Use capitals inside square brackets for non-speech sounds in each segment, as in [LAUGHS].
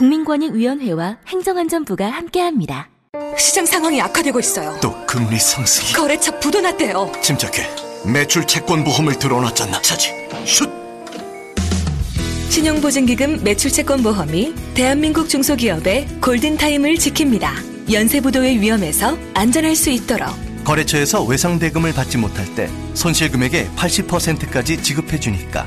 국민권익위원회와 행정안전부가 함께합니다. 시장 상황이 악화되고 있어요. 또 금리 상승이 거래처 부도났대요. 침착해 매출 채권 보험을 들어놨잖아 차지 슛 신용보증기금 매출채권보험이 대한민국 중소기업의 골든타임을 지킵니다. 연쇄부도의 위험에서 안전할 수 있도록 거래처에서 외상대금을 받지 못할 때 손실금액의 80%까지 지급해주니까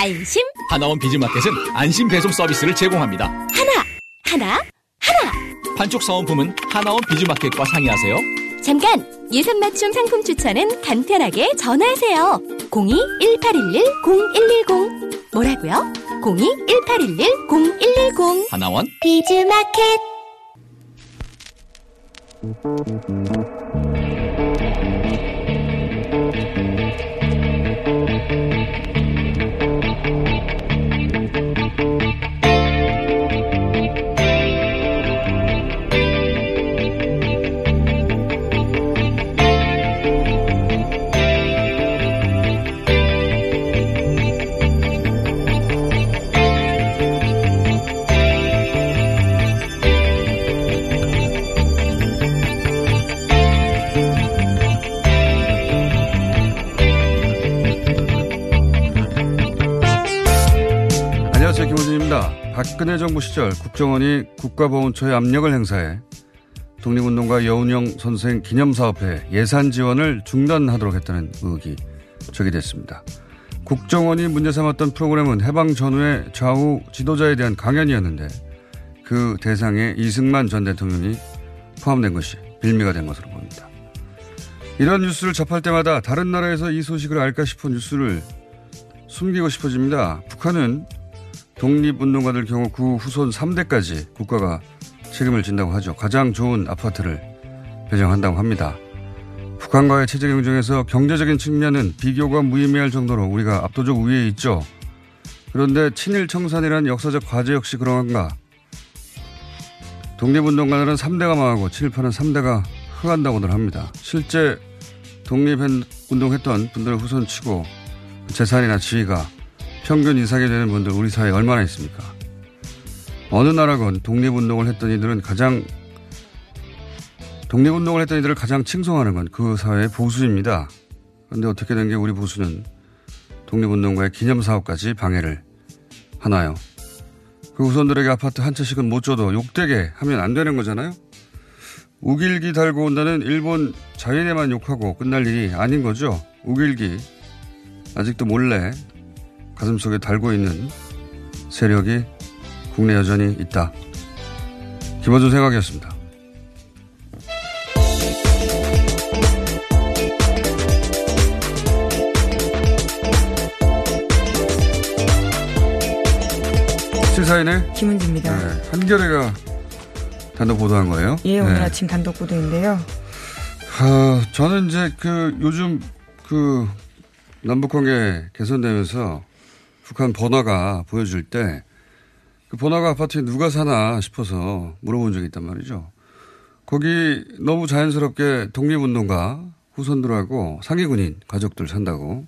안심. 하나원 비즈마켓은 안심 배송 서비스를 제공합니다. 하나, 하나, 하나. 판촉 사은품은 하나원 비즈마켓과 상의하세요. 잠깐! 예산 맞춤 상품 추천은 간편하게 전화하세요. 02-1811-0110. 뭐라고요? 02-1811-0110. 하나원 비즈마켓. 박근혜 정부 시절 국정원이 국가보훈처에 압력을 행사해 독립운동가 여운형 선생 기념사업회 예산 지원을 중단하도록 했다는 의혹이 제기됐습니다. 국정원이 문제 삼았던 프로그램은 해방 전후의 좌우 지도자에 대한 강연이었는데 그 대상에 이승만 전 대통령이 포함된 것이 빌미가 된 것으로 보입니다. 이런 뉴스를 접할 때마다 다른 나라에서 이 소식을 알까 싶은 뉴스를 숨기고 싶어집니다. 북한은 독립운동가들 경우 그 후손 3대까지 국가가 책임을 진다고 하죠. 가장 좋은 아파트를 배정한다고 합니다. 북한과의 체제 경쟁에서 경제적인 측면은 비교가 무의미할 정도로 우리가 압도적 우위에 있죠. 그런데 친일 청산이라는 역사적 과제 역시 그러한가. 독립운동가들은 3대가 망하고 친일파는 3대가 흥한다고들 합니다. 실제 독립운동했던 분들을 후손치고 재산이나 지위가 평균 이상이 되는 분들 우리 사회에 얼마나 있습니까? 어느 나라건 독립운동을 했던 이들은 가장 독립운동을 했던 이들을 가장 칭송하는 건 그 사회의 보수입니다. 그런데 어떻게 된 게 우리 보수는 독립운동가의 기념사업까지 방해를 하나요? 그 후손들에게 아파트 한 채씩은 못 줘도 욕되게 하면 안 되는 거잖아요? 우길기 달고 온다는 일본 자연에만 욕하고 끝날 일이 아닌 거죠? 우길기. 아직도 몰래 가슴속에 달고 있는 세력이 국내 여전히 있다. 김어준 생각이었습니다. 시사인의 김은지입니다. 네, 한겨레가 단독 보도한 거예요. 예, 오늘 네. 아침 단독 보도인데요. 아, 저는 이제 그 요즘 그 남북관계 개선되면서 북한 번화가 보여줄 때 그 번화가 아파트에 누가 사나 싶어서 물어본 적이 있단 말이죠. 거기 너무 자연스럽게 독립운동가 후손들하고 상위군인 가족들 산다고.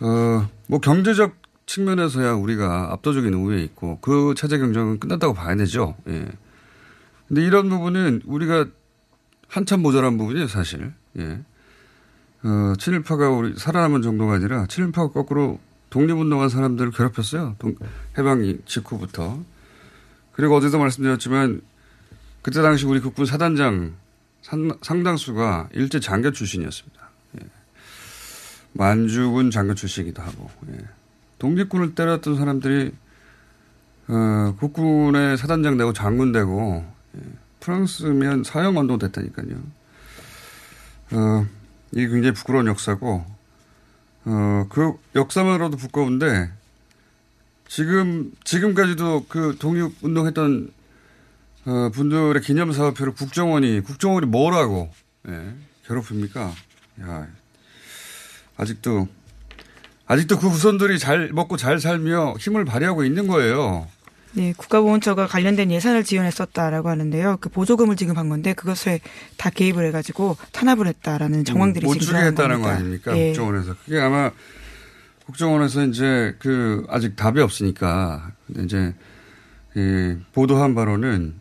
어, 뭐 경제적 측면에서야 우리가 압도적인 우위에 있고 그 체제 경쟁은 끝났다고 봐야 되죠. 예. 근데 이런 부분은 우리가 한참 모자란 부분이에요, 사실. 예. 어, 친일파가 우리 살아남은 정도가 아니라 친일파가 거꾸로 독립운동한 사람들을 괴롭혔어요. 동- 해방 직후부터. 그리고 어제도 말씀드렸지만 그때 당시 우리 국군 사단장 상, 상당수가 일제 장교 출신이었습니다. 예. 만주군 장교 출신이기도 하고 예. 독립군을 때렸던 사람들이 어, 국군의 사단장 되고 장군 되고 예. 프랑스면 사형 운동 됐다니까요. 어, 이게 굉장히 부끄러운 역사고 어, 그 역사만으로도 부끄러운데 지금 지금까지도 그 독립 운동했던 어, 분들의 기념 사업표를 국정원이 국정원이 뭐라고 예, 괴롭힙니까? 야, 아직도 아직도 그 후손들이 잘 먹고 잘 살며 힘을 발휘하고 있는 거예요. 네, 국가보훈처가 관련된 예산을 지원했었다라고 하는데요. 그 보조금을 지급한 건데 그것에 다 개입을 해가지고 탄압을 했다라는 정황들이 못 지금 했다는 거. 아닙니까? 예. 국정원에서 그게 아마 국정원에서 이제 그 아직 답이 없으니까 이제 이 보도한 바로는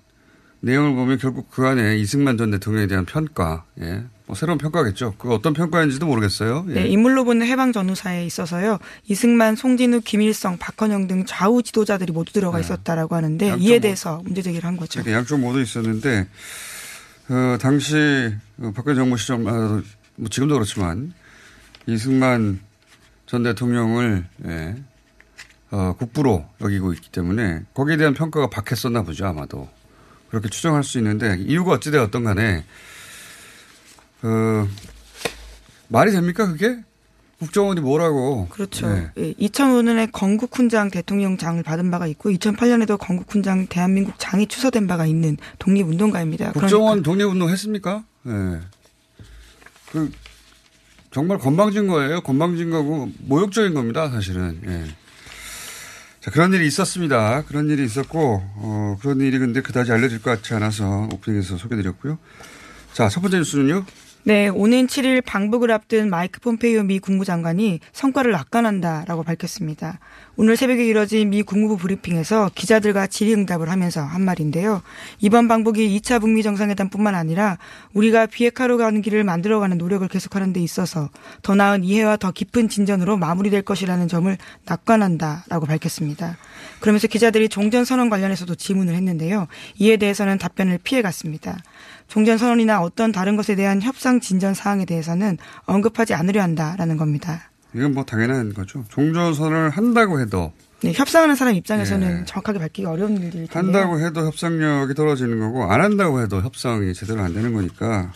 내용을 보면 결국 그 안에 이승만 전 대통령에 대한 평가, 예, 뭐 새로운 평가겠죠. 그 어떤 평가인지도 모르겠어요. 예. 네, 인물로 보는 해방 전후사에 있어서요. 이승만, 송진우, 김일성, 박헌영 등 좌우 지도자들이 모두 들어가 있었다라고 하는데 이에 뭐- 대해서 문제 제기를 한 거죠. 양쪽 모두 있었는데 어, 당시 어, 박근혜 정부 시절 아, 뭐 지금도 그렇지만 이승만 전 대통령을 예, 어, 국부로 여기고 있기 때문에 거기에 대한 평가가 박했었나 보죠 아마도 그렇게 추정할 수 있는데 이유가 어찌되었던 간에 어, 말이 됩니까 그게 국정원이 뭐라고 그렇죠. 네. 예, 2005년에 건국훈장 대통령장을 받은 바가 있고 2008년에도 건국훈장 대한민국 장이 추서된 바가 있는 독립운동가입니다. 국정원 독립운동 했습니까? 예. 그, 정말 건방진 거예요. 건방진 거고, 모욕적인 겁니다, 사실은. 예. 자, 그런 일이 있었습니다. 그런 일이 있었고, 어, 그런 일이 근데 그다지 알려질 것 같지 않아서 오프닝에서 소개드렸고요. 자, 첫 번째 뉴스는요? 네, 오는 7일 방북을 앞둔 마이크 폼페이오 미 국무장관이 성과를 낙관한다라고 밝혔습니다. 오늘 새벽에 이뤄진 미 국무부 브리핑에서 기자들과 질의응답을 하면서 한 말인데요. 이번 방북이 2차 북미 정상회담뿐만 아니라 우리가 비핵화로 가는 길을 만들어가는 노력을 계속하는 데 있어서 더 나은 이해와 더 깊은 진전으로 마무리될 것이라는 점을 낙관한다라고 밝혔습니다. 그러면서 기자들이 종전선언 관련해서도 질문을 했는데요. 이에 대해서는 답변을 피해갔습니다. 종전 선언이나 어떤 다른 것에 대한 협상 진전 사항에 대해서는 언급하지 않으려 한다라는 겁니다. 이건 뭐 당연한 거죠. 종전 선언을 한다고 해도, 네, 협상하는 사람 입장에서는 예. 정확하게 밝히기 어려운 일들일 텐데요. 한다고 해도 협상력이 떨어지는 거고, 안 한다고 해도 협상이 제대로 안 되는 거니까,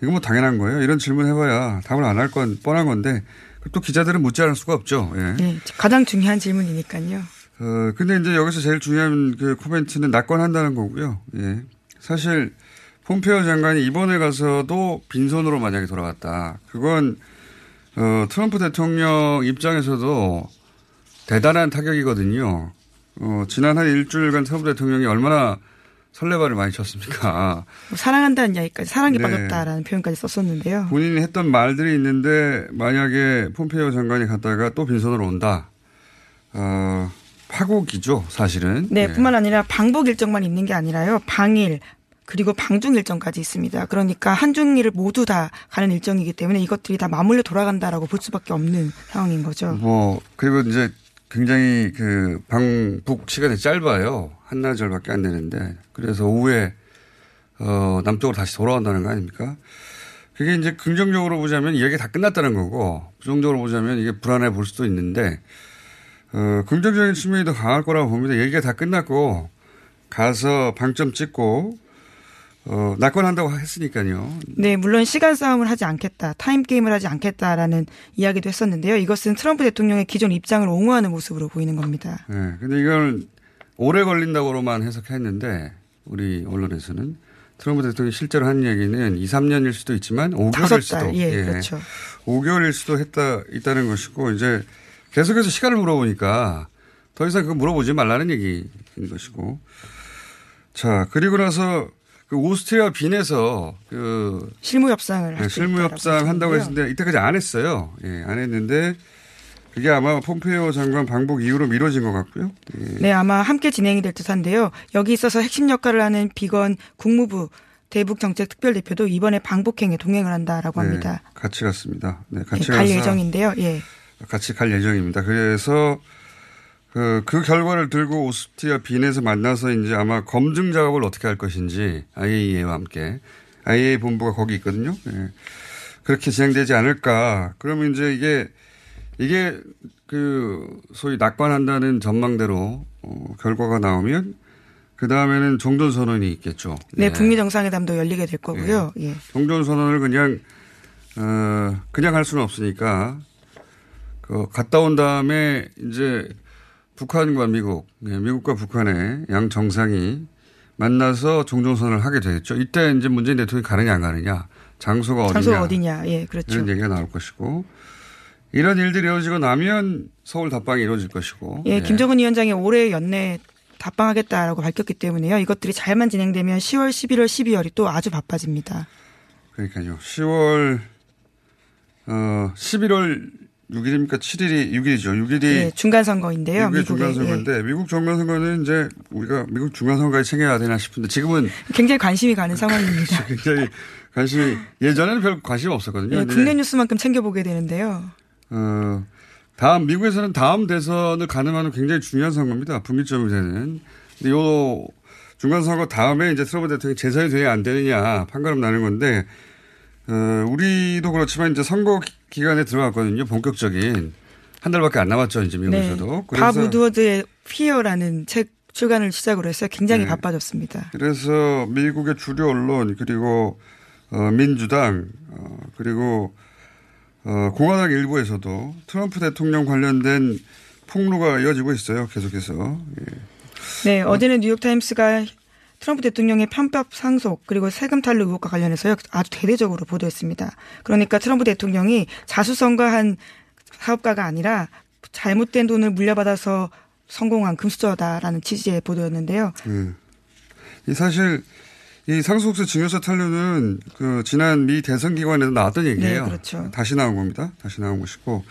이건 뭐 당연한 거예요. 이런 질문 해봐야 답을 안 할 건 뻔한 건데, 또 기자들은 묻지 않을 수가 없죠. 예. 네, 가장 중요한 질문이니까요. 어, 근데 이제 여기서 제일 중요한 그 코멘트는 낙관한다는 거고요. 예. 사실 폼페오 장관이 이번에 가서도 빈손으로 만약에 돌아갔다. 그건 어, 트럼프 대통령 입장에서도 대단한 타격이거든요. 어, 지난 한 일주일간 트럼프 대통령이 얼마나 설레발을 많이 쳤습니까. 뭐 사랑한다는 이야기까지 사랑에 네. 빠졌다라는 표현까지 썼었는데요. 본인이 했던 말들이 있는데 만약에 폼페이오 장관이 갔다가 또 빈손으로 온다. 어, 파국이죠, 사실은. 네, 예. 뿐만 아니라 방북 일정만 있는 게 아니라요. 방일 그리고 방중 일정까지 있습니다. 그러니까 한중일을 모두 다 가는 일정이기 때문에 이것들이 다 맞물려 돌아간다라고 볼 수밖에 없는 상황인 거죠. 뭐 그리고 이제 굉장히 그 방북 시간이 짧아요. 한나절밖에 안 되는데 그래서 오후에 어 남쪽으로 다시 돌아온다는 거 아닙니까? 그게 이제 긍정적으로 보자면 이야기 다 끝났다는 거고 부정적으로 보자면 이게 불안해 볼 수도 있는데 어 긍정적인 측면이 더 강할 거라고 봅니다. 얘기가 다 끝났고 가서 방점 찍고 어 낙관한다고 했으니까요. 네, 물론 시간 싸움을 하지 않겠다, 타임 게임을 하지 않겠다라는 이야기도 했었는데요. 이것은 트럼프 대통령의 기존 입장을 옹호하는 모습으로 보이는 겁니다. 네, 근데 이걸 오래 걸린다고로만 해석했는데 우리 언론에서는 트럼프 대통령이 실제로 한 얘기는 2, 3년일 수도 있지만 5개월일 다섯 수도 달, 예, 그렇죠. 5개월일 수도 했다 있다는 것이고 이제 계속해서 시간을 물어보니까 더 이상 그거 물어보지 말라는 얘기인 것이고 자 그리고 나서 그 오스트리아 빈에서 그 실무 협상을 네, 실무 협상 한다고. 했는데 이때까지 안 했어요. 예, 안 했는데 그게 아마 폼페이오 장관 방북 이후로 미뤄진 것 같고요. 예. 네, 아마 함께 진행이 될 듯한데요. 여기 있어서 핵심 역할을 하는 비건 국무부 대북 정책 특별 대표도 이번에 방북행에 동행을 한다라고 합니다. 네, 같이 갔습니다. 네, 네, 같이 갈 가서 예정인데요. 예. 같이 갈 예정입니다. 그래서 그, 그 결과를 들고 오스트리아 빈에서 만나서 이제 아마 검증 작업을 어떻게 할 것인지 IAEA와 함께 IAEA 본부가 거기 있거든요. 예. 그렇게 진행되지 않을까. 그러면 이제 이게 이게 그 소위 낙관한다는 전망대로 어, 결과가 나오면 그 다음에는 종전 선언이 있겠죠. 네, 예. 북미 정상회담도 열리게 될 거고요. 예. 종전 선언을 그냥 어 그냥 할 수는 없으니까 그 갔다 온 다음에 이제 북한과 미국, 예, 미국과 북한의 양 정상이 만나서 종전 선언을 하게 되겠죠. 이때 이제 문재인 대통령이 가느냐 안 가느냐, 장소가 어디냐, 장소가 어디냐. 예, 그렇죠. 이런 얘기가 나올 것이고 이런 일들이 이루어지고 나면 서울 답방이 이루어질 것이고. 예, 김정은 위원장이 올해 연내 답방하겠다라고 밝혔기 때문에요. 이것들이 잘만 진행되면 10월, 11월, 12월이 또 아주 바빠집니다. 그러니까요. 10월 어 11월 6일입니까? 7일이 6일이죠. 6일이 예, 중간 선거인데요. 미국의 미국의 중간 선거인데 예. 미국 중간 선거는 이제 우리가 미국 중간 선거에 챙겨야 되나 싶은데 지금은 굉장히 관심이 가는 상황입니다. [LAUGHS] 굉장히 관심이 예전에는 별 관심 없었거든요. 예, 국내 뉴스만큼 챙겨보게 되는데요. 어 다음 미국에서는 다음 대선을 가늠하는 굉장히 중요한 선거입니다. 분기점이 되는. 근데 요 중간 선거 다음에 이제 트럼프 대통령이 재선이 되냐 안 되느냐 판가름 나는 건데 어 우리도 그렇지만 이제 선거 기- 기간에 들어갔거든요. 본격적인 한 달밖에 안 남았죠. 이제 네. 미국에서도. 밥 우드워드의 피어라는 책 출간을 시작으로 해서 굉장히 네. 바빠졌습니다. 그래서 미국의 주류 언론 그리고 어, 민주당 어, 그리고 어, 공화당 일부에서도 트럼프 대통령 관련된 폭로가 이어지고 있어요. 계속해서. 예. 네, 어제는 뉴욕타임스가 트럼프 대통령의 편법 상속 그리고 세금 탈루 의혹과 관련해서 아주 대대적으로 보도했습니다. 그러니까 트럼프 대통령이 자수성가한 사업가가 아니라 잘못된 돈을 물려받아서 성공한 금수저다라는 취지의 보도였는데요. 이 사실 이 상속세 증여세 탈루는 그 지난 미 대선 기관에서 나왔던 얘기예요. 네, 그렇죠. 다시 나온 겁니다. 다시 나온 것이고.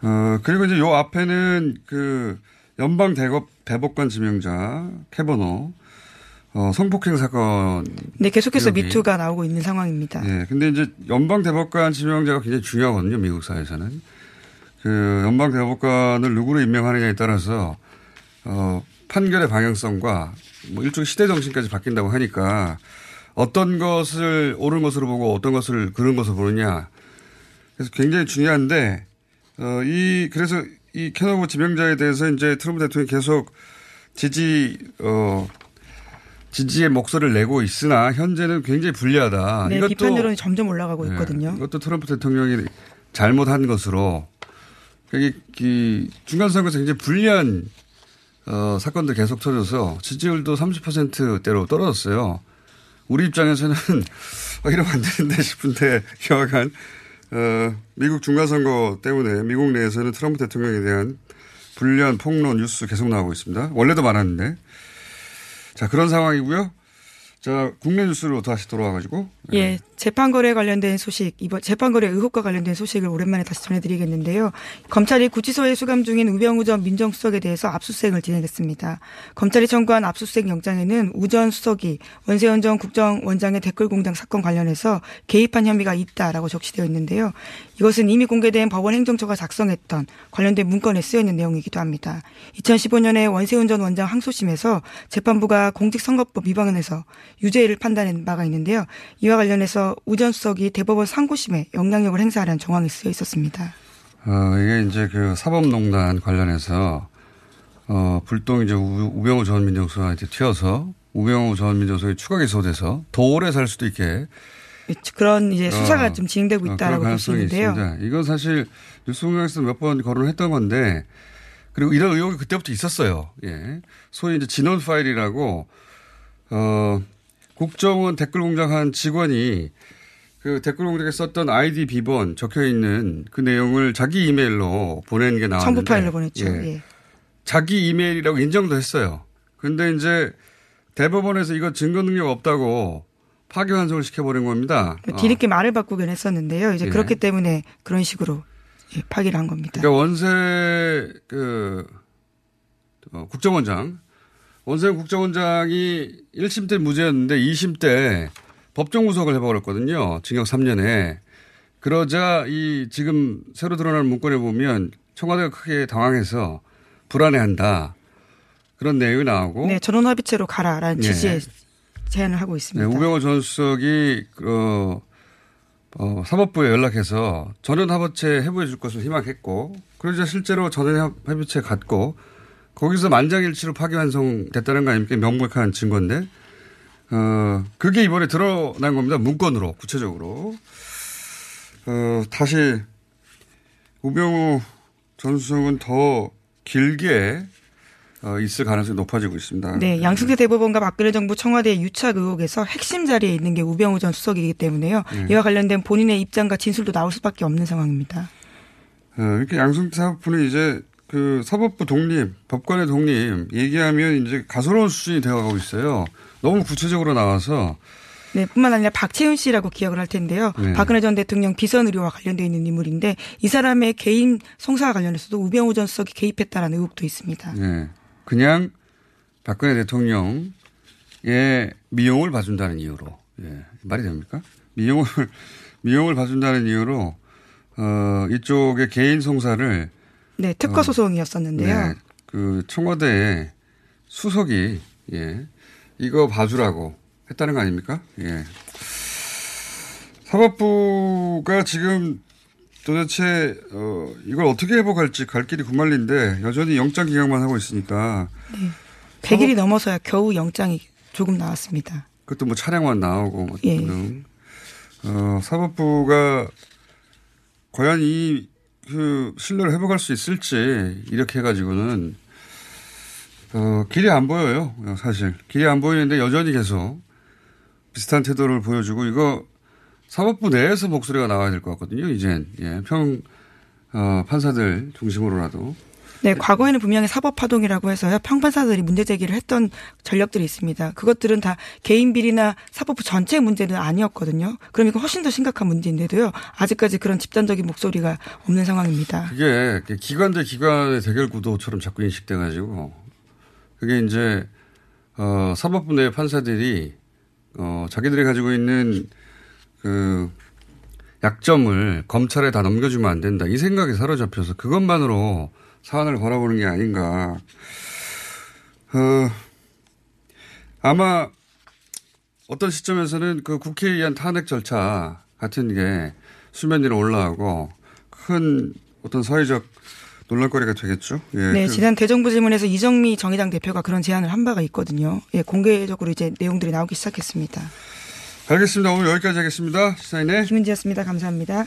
어 그리고 이제 요 앞에는 그 연방 대법 대법관 지명자 캐버너 어 성폭행 사건 네, 계속해서 여기. 미투가 나오고 있는 상황입니다. 예. 근데 이제 연방 대법관 지명자가 굉장히 중요하거든요. 미국 사회에서는. 그 연방 대법관을 누구로 임명하느냐에 따라서 어 판결의 방향성과 뭐 일종의 시대 정신까지 바뀐다고 하니까 어떤 것을 옳은 것으로 보고 어떤 것을 그른 것으로 보느냐. 그래서 굉장히 중요한데 어 이 그래서 이 캐너버 지명자에 대해서 이제 트럼프 대통령이 계속 지지 어 지지의 목소리를 내고 있으나 현재는 굉장히 불리하다. 네, 이것도 비판 여론이 점점 올라가고 있거든요. 네, 이것도 트럼프 대통령이 잘못한 것으로 이게 이 중간 선거에서 굉장히 불리한 어, 사건들 계속 터져서 지지율도 30%대로 떨어졌어요. 우리 입장에서는 어, 이러면 안 되는데 싶은데 [LAUGHS] 여하간 어, 미국 중간선거 때문에 미국 내에서는 트럼프 대통령에 대한 불리한 폭로 뉴스 계속 나오고 있습니다. 원래도 많았는데. 자, 그런 상황이고요. 자, 국내 뉴스로 다시 돌아와가지고. 예, 재판거래 관련된 소식, 이번 재판거래 의혹과 관련된 소식을 오랜만에 다시 전해드리겠는데요. 검찰이 구치소에 수감 중인 우병우 전 민정수석에 대해서 압수수색을 진행했습니다. 검찰이 청구한 압수수색 영장에는 우 전 수석이 원세훈 전 국정원장의 댓글 공장 사건 관련해서 개입한 혐의가 있다라고 적시되어 있는데요. 이것은 이미 공개된 법원 행정처가 작성했던 관련된 문건에 쓰여 있는 내용이기도 합니다. 2015년에 원세훈 전 원장 항소심에서 재판부가 공직선거법 위반에서 유죄를 판단한 바가 있는데요. 이와 관련해서 우전 수석이 대법원 상고심에 영향력을 행사하려는 정황이 쓰여 있었습니다. 어, 이게 이제 그 사법농단 관련해서 어, 불똥 이제 우, 우병우 전 민정수석한테 튀어서 우병우 전 민정수석이 추가 기소돼서 더 오래 살 수도 있게 그런 이제 수사가 어, 좀 진행되고 어, 있다라고 볼 수 있는데요. 있습니다. 이건 사실 뉴스 공장에서 몇 번 거론했던 건데 그리고 이런 의혹이 그때부터 있었어요. 예. 소위 이제 진원 파일이라고 어 국정원 댓글 공장 한 직원이 그 댓글 공장에 썼던 아이디 비번 적혀 있는 그 내용을 자기 이메일로 보낸 게 나왔는데 첨부 파일로 보냈죠. 예. 예. 자기 이메일이라고 인정도 했어요. 근데 이제 대법원에서 이거 증거 능력 없다고 파기 환송을 시켜버린 겁니다. 어. 뒤늦게 말을 바꾸긴 했었는데요. 이제 예. 그렇기 때문에 그런 식으로 예, 파기를 한 겁니다. 그러니까 원세 그 어, 국정원장 원세 국정원장이 1심 때 무죄였는데 2심 때 법정 구속을 해버렸거든요. 징역 3년에. 그러자 이 지금 새로 드러난 문건에 보면 청와대가 크게 당황해서 불안해한다. 그런 내용이 나오고. 네, 전원 합의체로 가라라는 예. 취지의 제안을 하고 네, 있습니다. 우병호 전 수석이 어, 어, 사법부에 연락해서 전원 합의체 해부해 줄 것을 희망했고 그러자 실제로 전원 합의체 갔고 거기서 만장일치로 파기환송됐다는 거 아닙니까? 명백한 증거인데 어, 그게 이번에 드러난 겁니다. 문건으로 구체적으로 어, 다시 우병우 전 수석은 더 길게 어, 있을 가능성이 높아지고 있습니다. 네, 양승태 대법원과 박근혜 정부 청와대 유착 의혹에서 핵심 자리에 있는 게 우병우 전 수석이기 때문에요. 네. 이와 관련된 본인의 입장과 진술도 나올 수밖에 없는 상황입니다. 어, 이렇게 양승태 사법부는 이제 그 사법부 독립, 법관의 독립 얘기하면 이제 가소로운 수준이 되어가고 있어요. 너무 구체적으로 나와서 네, 뿐만 아니라 박채윤 씨라고 기억을 할 텐데요. 네. 박근혜 전 대통령 비선 의료와 관련되어 있는 인물인데 이 사람의 개인 성사와 관련해서도 우병우 전 수석이 개입했다라는 의혹도 있습니다. 예, 그냥 박근혜 대통령의 미용을 봐준다는 이유로 예, 말이 됩니까? 미용을 [LAUGHS] 미용을 봐준다는 이유로 어, 이쪽의 개인 성사를 네, 특허 소송이었었는데요. 네, 그 청와대의 수석이 예, 이거 봐주라고 했다는 거 아닙니까? 예. 사법부가 지금 도대체 어, 이걸 어떻게 회복할지 갈 길이 구말린데 여전히 영장 기각만 하고 있으니까 100일이 넘어서야 겨우 영장이 조금 나왔습니다. 그것도 뭐 차량만 나오고 뭐 예. 등등. 어, 사법부가 과연 이 그 신뢰를 회복할 수 있을지 이렇게 해가지고는 어, 길이 안 보여요. 사실 길이 안 보이는데 여전히 계속 비슷한 태도를 보여주고 이거 사법부 내에서 목소리가 나와야 될 것 같거든요. 이젠 예, 평 어, 판사들 중심으로라도 네, 과거에는 분명히 사법 파동이라고 해서요. 평판사들이 문제 제기를 했던 전력들이 있습니다. 그것들은 다 개인 비리나 사법부 전체 문제는 아니었거든요. 그럼 이거 훨씬 더 심각한 문제인데도요. 아직까지 그런 집단적인 목소리가 없는 상황입니다. 그게 기관 대 기관의 대결 구도처럼 자꾸 인식돼 가지고 그게 이제 어 사법부 내 판사들이 어 자기들이 가지고 있는 그 약점을 검찰에 다 넘겨주면 안 된다 이 생각에 사로잡혀서 그것만으로 사안을 바라보는 게 아닌가. 어 아마 어떤 시점에서는 그 국회에 의한 탄핵 절차 같은 게 수면 위로 올라가고 큰 어떤 사회적 논란거리가 되겠죠. 예. 네, 그- 지난 대정부 질문에서 이정미 정의당 대표가 그런 제안을 한 바가 있거든요. 예, 공개적으로 이제 내용들이 나오기 시작했습니다. 알겠습니다. 오늘 여기까지 하겠습니다. 시사인의 김은지였습니다. 감사합니다.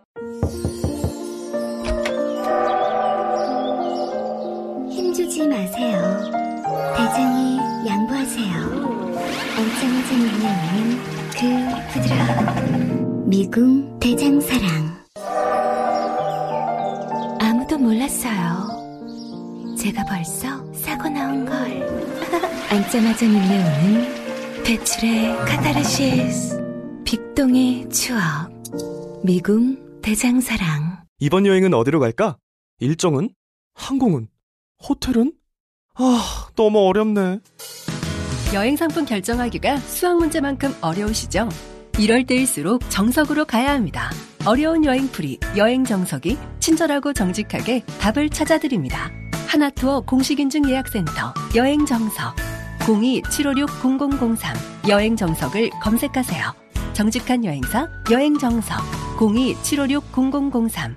양보하세요. 엉짱해진 영양은 그 부드러운 미궁 대장사랑. 아무도 몰랐어요. 제가 벌써 사고 나온 걸. [LAUGHS] 앉자마자 밀려오는 배출의 카타르시스. 빅동의 추억. 미궁 대장사랑. 이번 여행은 어디로 갈까? 일정은? 항공은? 호텔은? 아, 너무 어렵네. 여행 상품 결정하기가 수학 문제만큼 어려우시죠? 이럴 때일수록 정석으로 가야 합니다. 어려운 여행풀이 여행 정석이 친절하고 정직하게 답을 찾아드립니다. 하나투어 공식인증 예약센터 여행 정석 02-756-0003 여행 정석을 검색하세요. 정직한 여행사 여행 정석 02-756-0003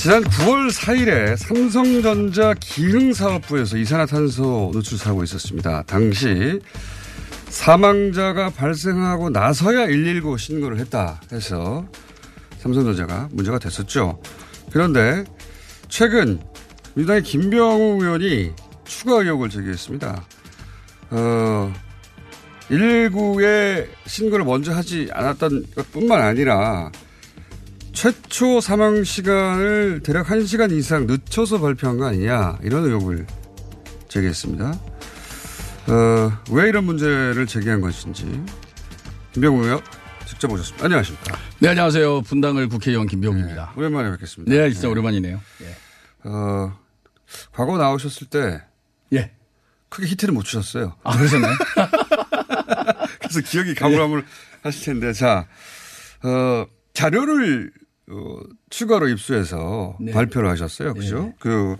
지난 9월 4일에 삼성전자 기흥사업부에서 이산화탄소 누출 사고가 있었습니다. 당시 사망자가 발생하고 나서야 119 신고를 했다 해서 삼성전자가 문제가 됐었죠. 그런데 최근 민주당의 김병우 의원이 추가 의혹을 제기했습니다. 어, 119에 신고를 먼저 하지 않았던 것 뿐만 아니라 최초 사망 시간을 대략 1시간 이상 늦춰서 발표한 거 아니냐 이런 의혹을 제기했습니다. 어, 왜 이런 문제를 제기한 것인지 김병우 의원 직접 오셨습니다. 안녕하십니까. 네, 안녕하세요. 분당을 국회의원 김병우입니다. 네, 오랜만에 뵙겠습니다. 네, 진짜 오랜만이네요. 예. 어, 과거 나오셨을 때 예. 크게 히트를 못 주셨어요. 아, 그러셨나요? [LAUGHS] 그래서 기억이 가물가물 하실 텐데, 자, 어, 자료를, 어, 추가로 입수해서 네. 발표를 하셨어요. 그죠? 그,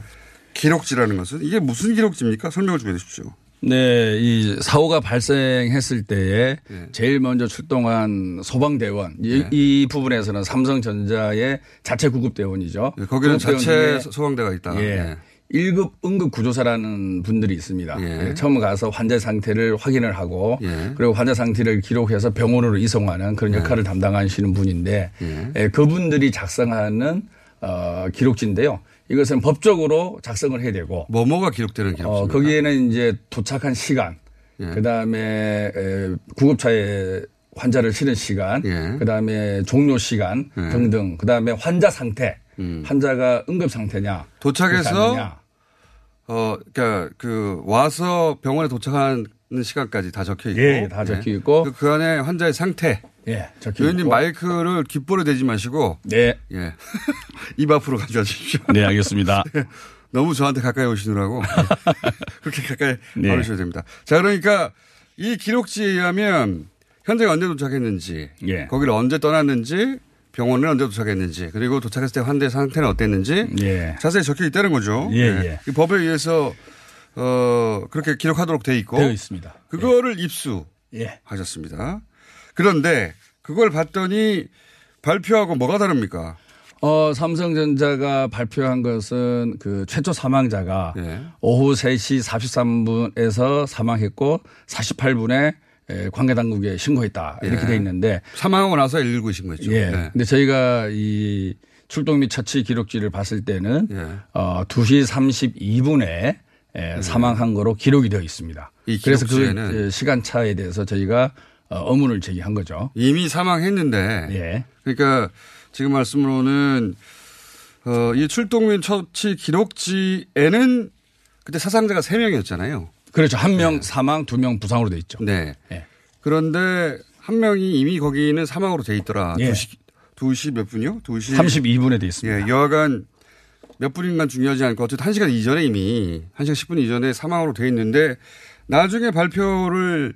기록지라는 것은 이게 무슨 기록지입니까? 설명을 좀 해 주십시오. 네, 이 사고가 발생했을 때에 예. 제일 먼저 출동한 소방대원 이, 네. 이 부분에서는 삼성전자의 자체 구급대원이죠. 예, 거기는 구급대원 자체 소방대가 있다. 예. 예. 1급 응급 구조사라는 분들이 있습니다. 예. 예, 처음 가서 환자 상태를 확인을 하고 예. 그리고 환자 상태를 기록해서 병원으로 이송하는 그런 역할을 담당하시는 분인데 예. 예, 그분들이 작성하는 어, 기록지인데요. 이것은 법적으로 작성을 해야 되고 뭐뭐가 기록되는 기록지입니까? 어, 거기에는 이제 도착한 시간, 예. 그 다음에 구급차에 환자를 실은 시간, 예. 그 다음에 종료 시간 예. 등등, 그 다음에 환자 상태, 음. 환자가 응급 상태냐, 도착해서. 어, 그러니까 그 와서 병원에 도착하는 시간까지 다 적혀 있고, 예, 다 적혀 있고. 그, 그 안에 환자의 상태. 예, 적혀 의원님 있고. 마이크를 귓볼에 대지 마시고, 네, 예, [LAUGHS] 입 앞으로 가져와 주십시오. 네, 알겠습니다. [LAUGHS] 너무 저한테 가까이 오시느라고 [LAUGHS] 그렇게 가까이 네. 와주셔야 됩니다. 자, 그러니까 이 기록지에 의하면 현장에 언제 도착했는지, 예. 거기를 언제 떠났는지, 병원을 언제 도착했는지, 그리고 도착했을 때 환자의 상태는 어땠는지 예. 자세히 적혀 있다는 거죠. 예, 네. 예. 이 법에 의해서 어, 그렇게 기록하도록 돼 있고 되어 있습니다. 그거를 입수하셨습니다. 예. 그런데 그걸 봤더니 발표하고 뭐가 다릅니까? 어, 삼성전자가 발표한 것은 그 최초 사망자가 예. 오후 3시 43분에서 사망했고 48분에 관계 당국에 신고했다 이렇게 예. 돼 있는데 사망하고 나서 119 신고했죠. 예. 네. 근데 저희가 이 출동 및 처치 기록지를 봤을 때는 예. 어 2시 32분에 사망한 거로 기록이 되어 있습니다. 이 그래서 그 예, 시간 차에 대해서 저희가 어, 의문을 제기한 거죠. 이미 사망했는데 예. 그러니까 지금 말씀으로는 어, 이 출동 및 처치 기록지에는 그때 사상자가 3명이었잖아요. 그렇죠. 한명 사망, 두 명 부상으로 돼 있죠. 네. 예. 그런데 한 명이 이미 거기는 사망으로 돼 있더라. 예. 2시, 2시 몇 분이요? 2시. 32분에 돼 있습니다. 예, 여하간 몇 분인간 중요하지 않고 어쨌든 1시간 이전에 이미 1시간 10분 이전에 사망으로 돼 있는데 나중에 발표를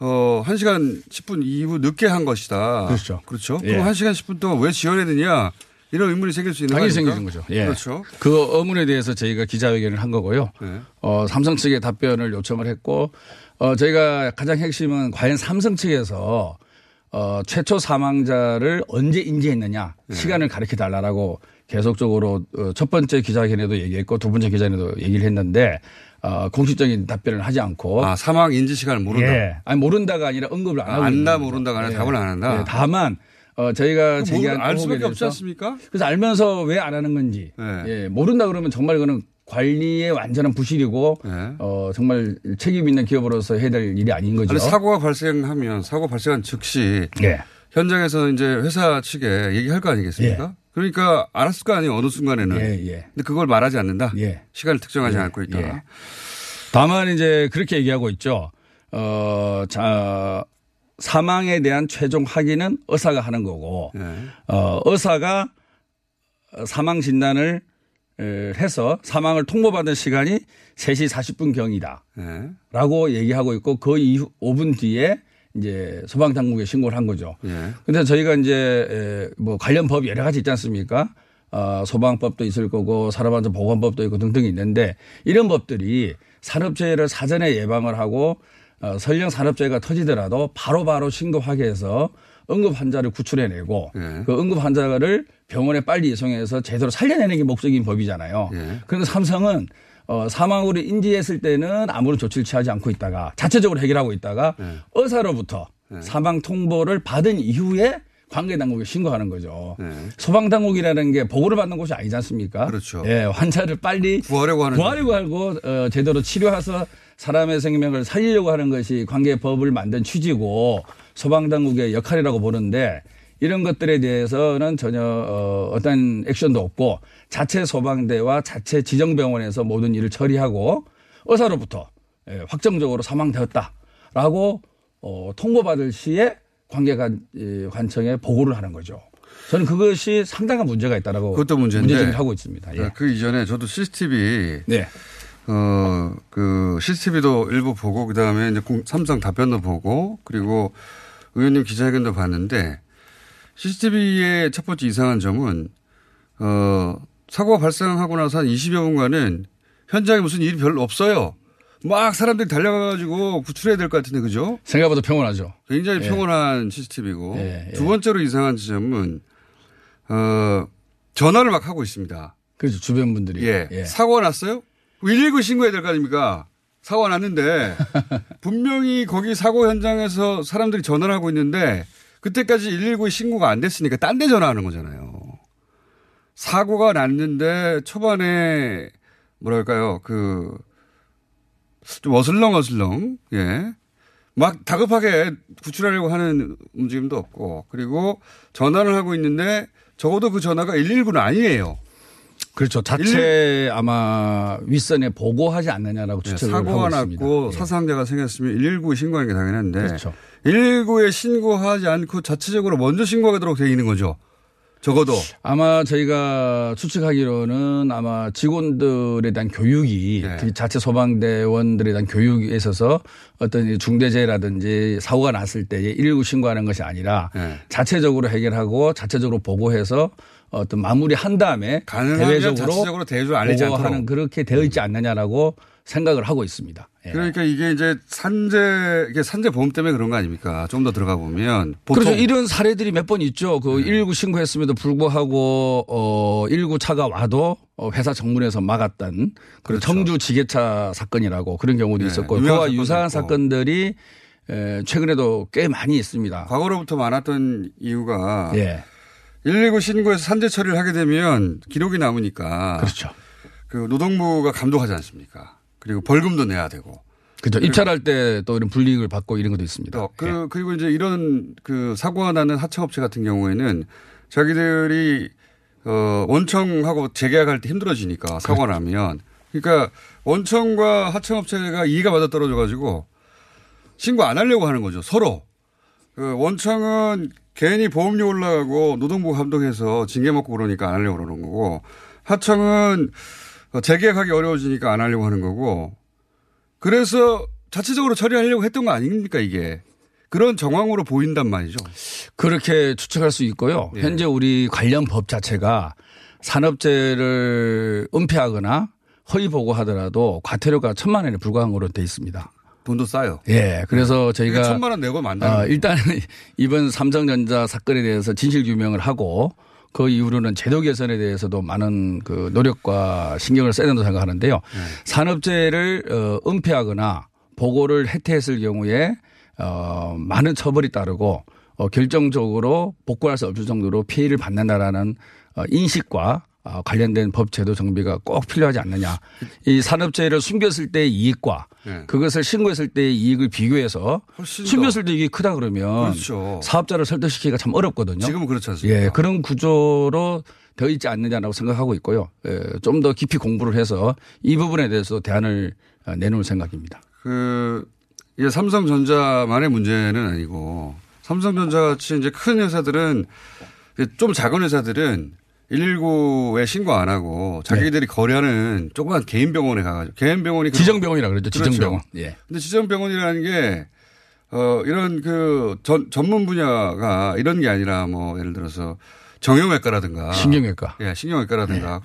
어, 1시간 10분 이후 늦게 한 것이다. 그렇죠. 그렇죠. 예. 그럼 1시간 10분 동안 왜 지연했느냐 이런 의문이 생길 수 있는 당연히? 생기는 거죠. 예. 그렇죠. 그 의문에 대해서 저희가 기자회견을 한 거고요. 네. 어, 삼성 측에 답변을 요청을 했고, 어, 저희가 가장 핵심은 과연 삼성 측에서 어, 최초 사망자를 언제 인지했느냐 네. 시간을 가르쳐 달라라고 계속적으로 어, 첫 번째 기자회견에도 얘기했고 두 번째 기자회견에도 얘기를 했는데 어, 공식적인 답변을 하지 않고 아, 사망 인지 시간을 모른다. 예. 아니 모른다가 아니라 언급을 안 하고 안다. 모른다가 아니라 예. 답을 안 한다. 예, 다만 어, 저희가 그거 제기한 알 수밖에 없지 않습니까? 그래서 알면서 왜 안 하는 건지 네. 예, 모른다 그러면 정말 그는 관리의 완전한 부실이고 네. 어, 정말 책임 있는 기업으로서 해야 될 일이 아닌 거죠. 아니, 사고가 발생하면 사고 발생한 즉시 예. 현장에서 이제 회사 측에 얘기할 거 아니겠습니까? 그러니까 알았을 거 아니에요. 어느 순간에는. 예, 예. 근데 그걸 말하지 않는다. 예. 시간을 특정하지 예, 않고 있다. 예. 다만 이제 그렇게 얘기하고 있죠. 어, 자, 사망에 대한 최종 확인은 의사가 하는 거고, 예. 어, 의사가 사망 진단을 에, 해서 사망을 통보받은 시간이 3시 40분 경이다. 예. 라고 얘기하고 있고 그 이후 5분 뒤에 이제 소방 당국에 신고를 한 거죠. 예. 근데 저희가 이제 에, 뭐 관련 법이 여러 가지 있지 않습니까? 어, 소방법도 있을 거고 산업안전 보건법도 있고 등등 있는데 이런 법들이 산업재해를 사전에 예방을 하고 어, 설령 산업재해가 터지더라도 바로 바로 신고하게 해서 응급 환자를 구출해내고 예. 그 응급 환자를 병원에 빨리 이송해서 제대로 살려내는 게 목적인 법이잖아요. 예. 그런데 삼성은 어, 사망으로 인지했을 때는 아무런 조치를 취하지 않고 있다가 자체적으로 해결하고 있다가 예. 의사로부터 사망 통보를 받은 이후에 관계 당국에 신고하는 거죠. 소방 당국이라는 게 보고를 받는 곳이 아니지 않습니까? 네. 그렇죠. 예, 환자를 빨리 구하려고 하는 구하려고 하고 어, 제대로 치료해서 사람의 생명을 살리려고 하는 것이 관계 법을 만든 취지고 소방 당국의 역할이라고 보는데 이런 것들에 대해서는 전혀 어, 어떤 액션도 없고 자체 소방대와 자체 지정병원에서 모든 일을 처리하고 의사로부터 예, 확정적으로 사망되었다라고 어, 통보받을 시에 관계관 이 관청에 보고를 하는 거죠. 저는 그것이 상당한 문제가 있다라고 그것도 문제인데. 문제제기를 하고 있습니다. 예. 그 이전에 저도 CCTV 네. 어, 그 CCTV도 일부 보고 그다음에 이제 공- 삼성 답변도 보고 그리고 의원님 기자회견도 봤는데 CCTV의 첫 번째 이상한 점은 어, 사고가 발생하고 나서 한 20여 분간은 현장에 무슨 일이 별로 없어요. 막 사람들이 달려가가지고 구출해야 될 것 같은데 그죠? 생각보다 평온하죠. 굉장히 예. 평온한 CCTV고 예, 예. 두 번째로 이상한 지점은 어, 전화를 막 하고 있습니다. 그렇죠. 주변 분들이. 예. 예. 사고가 났어요? 119 신고해야 될 거 아닙니까? 사고가 났는데 [LAUGHS] 분명히 거기 사고 현장에서 사람들이 전화를 하고 있는데 그때까지 119에 신고가 안 됐으니까 딴 데 전화하는 거잖아요. 사고가 났는데 초반에 뭐랄까요 그 좀 어슬렁 어슬렁 예. 막 다급하게 구출하려고 하는 움직임도 없고 그리고 전화를 하고 있는데 적어도 그 전화가 119는 아니에요. 그렇죠. 자체 아마 윗선에 보고하지 않느냐라고 네, 추측을 사고가 하고 있습니다. 났고 예. 사상자가 생겼으면 119에 신고하는 게 당연한데 그렇죠. 119에 신고하지 않고 자체적으로 먼저 신고하도록 되어 있는 거죠. 적어도 아마 저희가 추측하기로는 아마 직원들에 대한 교육이 네. 자체 소방대원들에 대한 교육에 있어서 어떤 이 중대재해라든지 사고가 났을 때119 신고하는 것이 아니라 네. 자체적으로 해결하고 자체적으로 보고해서 어떤 마무리한 다음에 대외적으로 대외적으로 알리지 않도록. 그렇게 되어 있지 않느냐라고 생각을 하고 있습니다. 예. 그러니까 이게 이제 산재 이게 산재 보험 때문에 그런 거 아닙니까? 좀 더 들어가 보면 보통 그렇죠. 이런 사례들이 몇 번 있죠. 그119 신고했음에도 불구하고 어119 차가 와도 어, 회사 정문에서 막았던 그 청주 지게차 사건이라고 그런 경우도 네, 있었고 그와 유사한. 사건들이 에, 최근에도 꽤 많이 있습니다. 과거로부터 많았던 이유가 예. 119 신고해서 산재 처리를 하게 되면 기록이 남으니까 그렇죠. 그 노동부가 감독하지 않습니까? 그리고 벌금도 내야 되고. 그렇죠. 입찰할 때 또 이런 불이익을 받고 이런 것도 있습니다. 또 그, 그리고 이제 이런 그 사고가 나는 하청업체 같은 경우에는 자기들이 어, 원청하고 재계약할 때 힘들어지니까 사고가 나면 그러니까 원청과 하청업체가 이의가 맞아 떨어져 가지고 신고 안 하려고 하는 거죠. 서로. 그 원청은 괜히 보험료 올라가고 노동부 감독해서 징계 먹고 그러니까 안 하려고 그러는 거고 하청은 어, 재계약하기 어려워지니까 안 하려고 하는 거고 그래서 자체적으로 처리하려고 했던 거 아닙니까 이게 그런 정황으로 보인단 말이죠. 그렇게 추측할 수 있고요. 예. 현재 우리 관련 법 자체가 산업재해를 은폐하거나 허위 보고하더라도 과태료가 천만 원에 불과한 거로 돼 있습니다. 돈도 싸요. 예. 그래서 네. 저희가 천만 원 내고 만다는 어, 거죠. 일단 [LAUGHS] 이번 삼성전자 사건에 대해서 진실 규명을 하고 그 이후로는 제도 개선에 대해서도 많은 그 노력과 신경을 써야 된다고 생각하는데요. 네. 산업재해를 어, 은폐하거나 보고를 해태했을 경우에 어, 많은 처벌이 따르고 어, 결정적으로 복구할 수 없을 정도로 피해를 받는다라는 어, 인식과 어, 관련된 법 제도 정비가 꼭 필요하지 않느냐. 이 산업재해를 숨겼을 때의 이익과 네. 그것을 신고했을 때의 이익을 비교해서. 숨겼을 때 이익이 크다 그러면 그렇죠. 사업자를 설득시키기가 참 어렵거든요. 지금은 그렇지 않습니까? 예, 그런 구조로 되어 있지 않느냐라고 생각하고 있고요. 예, 좀 더 깊이 공부를 해서 이 부분에 대해서 대안을 어, 내놓을 생각입니다. 그 이게 삼성전자만의 문제는 아니고 삼성전자 같이 이제 큰 회사들은 좀 작은 회사들은 119에 신고 안 하고 자기들이 거래하는 조그만 개인 병원에 가가지고 개인 병원이 네. 지정 병원이라 그러죠. 지정 병원. 그렇죠. 예. 근데 지정 병원이라는 게 어, 이런 그 전, 전문 분야가 이런 게 아니라 뭐 예를 들어서 정형외과라든가. 신경외과. 예, 신경외과라든가.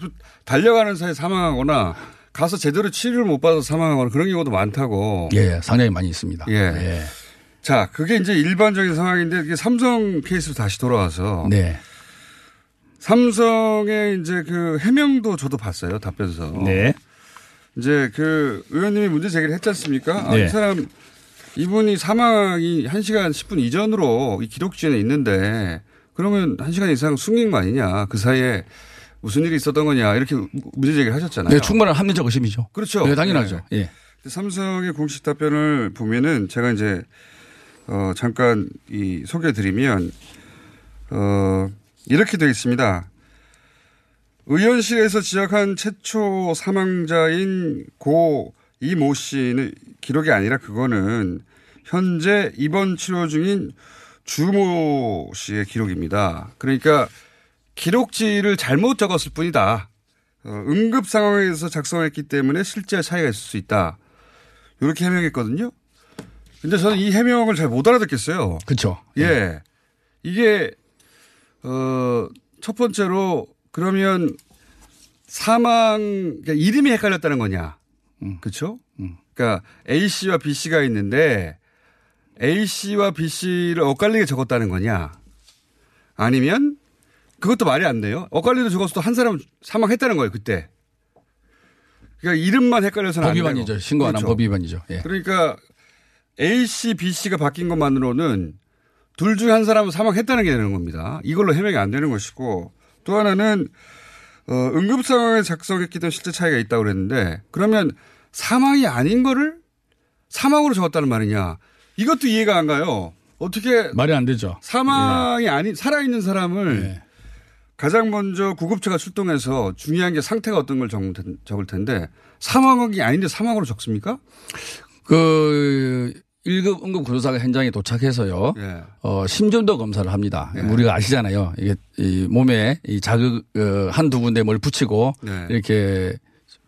달려가는 사이에 사망하거나 가서 제대로 치료를 못 받아서 사망하거나 그런 경우도 많다고. 예, 상당히 많이 있습니다. 예. 자, 그게 이제 일반적인 상황인데 이게 삼성 케이스로 다시 돌아와서. 네. 삼성의 이제 그 해명도 저도 봤어요. 답변서. 네. 이제 그 의원님이 문제 제기를 했지 않습니까? 아, 네. 이 사람 이분이 사망이 1시간 10분 이전으로 이 기록지에 있는데 그러면 1시간 이상 숨긴 거 아니냐. 그 사이에 무슨 일이 있었던 거냐. 이렇게 문제 제기를 하셨잖아요. 네, 충분한 합리적 의심이죠. 그렇죠. 네, 당연하죠. 네. 예. 삼성의 공식 답변을 보면은 제가 이제 어 잠깐 이 소개해 드리면 어 이렇게 되어 있습니다. 의원실에서 지적한 최초 사망자인 고 이 모 씨는 기록이 아니라 그거는 현재 입원 치료 중인 주모 씨의 기록입니다. 그러니까 기록지를 잘못 적었을 뿐이다. 어, 응급 상황에서 작성했기 때문에 실제 차이가 있을 수 있다. 이렇게 해명했거든요. 근데 저는 이 해명을 잘 못 알아듣겠어요. 그렇죠. 예. 이게 어, 첫 번째로 그러면 사망 그러니까 이름이 헷갈렸다는 거냐? 그렇죠? 그러니까 A 씨와 B 씨가 있는데 A 씨와 B 씨를 엇갈리게 적었다는 거냐? 아니면 그것도 말이 안 돼요. 엇갈리도 적었어도 한 사람 사망했다는 거예요 그때. 그러니까 이름만 헷갈려서는 안 되고. 법위반이죠. 신고 안한 그렇죠. 법위반이죠. 예. 그러니까 A 씨, B 씨가 바뀐 것만으로는 둘 중에 한 사람은 사망했다는 게 되는 겁니다. 이걸로 해명이 안 되는 것이고 또 하나는 어, 응급 상황에 작성했기 때문에 실제 차이가 있다고 그랬는데 그러면 사망이 아닌 거를 사망으로 적었다는 말이냐? 이것도 이해가 안 가요. 어떻게 말이 안 되죠. 사망이 아닌 살아있는 사람을 네. 가장 먼저 구급차가 출동해서 중요한 게 상태가 어떤 걸 적- 적을 텐데 사망이 아닌데 사망으로 적습니까? 그 1급 응급 구조사가 현장에 도착해서요. 예. 어, 심전도 검사를 합니다. 우리가 아시잖아요. 이게 이 몸에 이 자극 어, 한두 군데 뭘 붙이고 네. 이렇게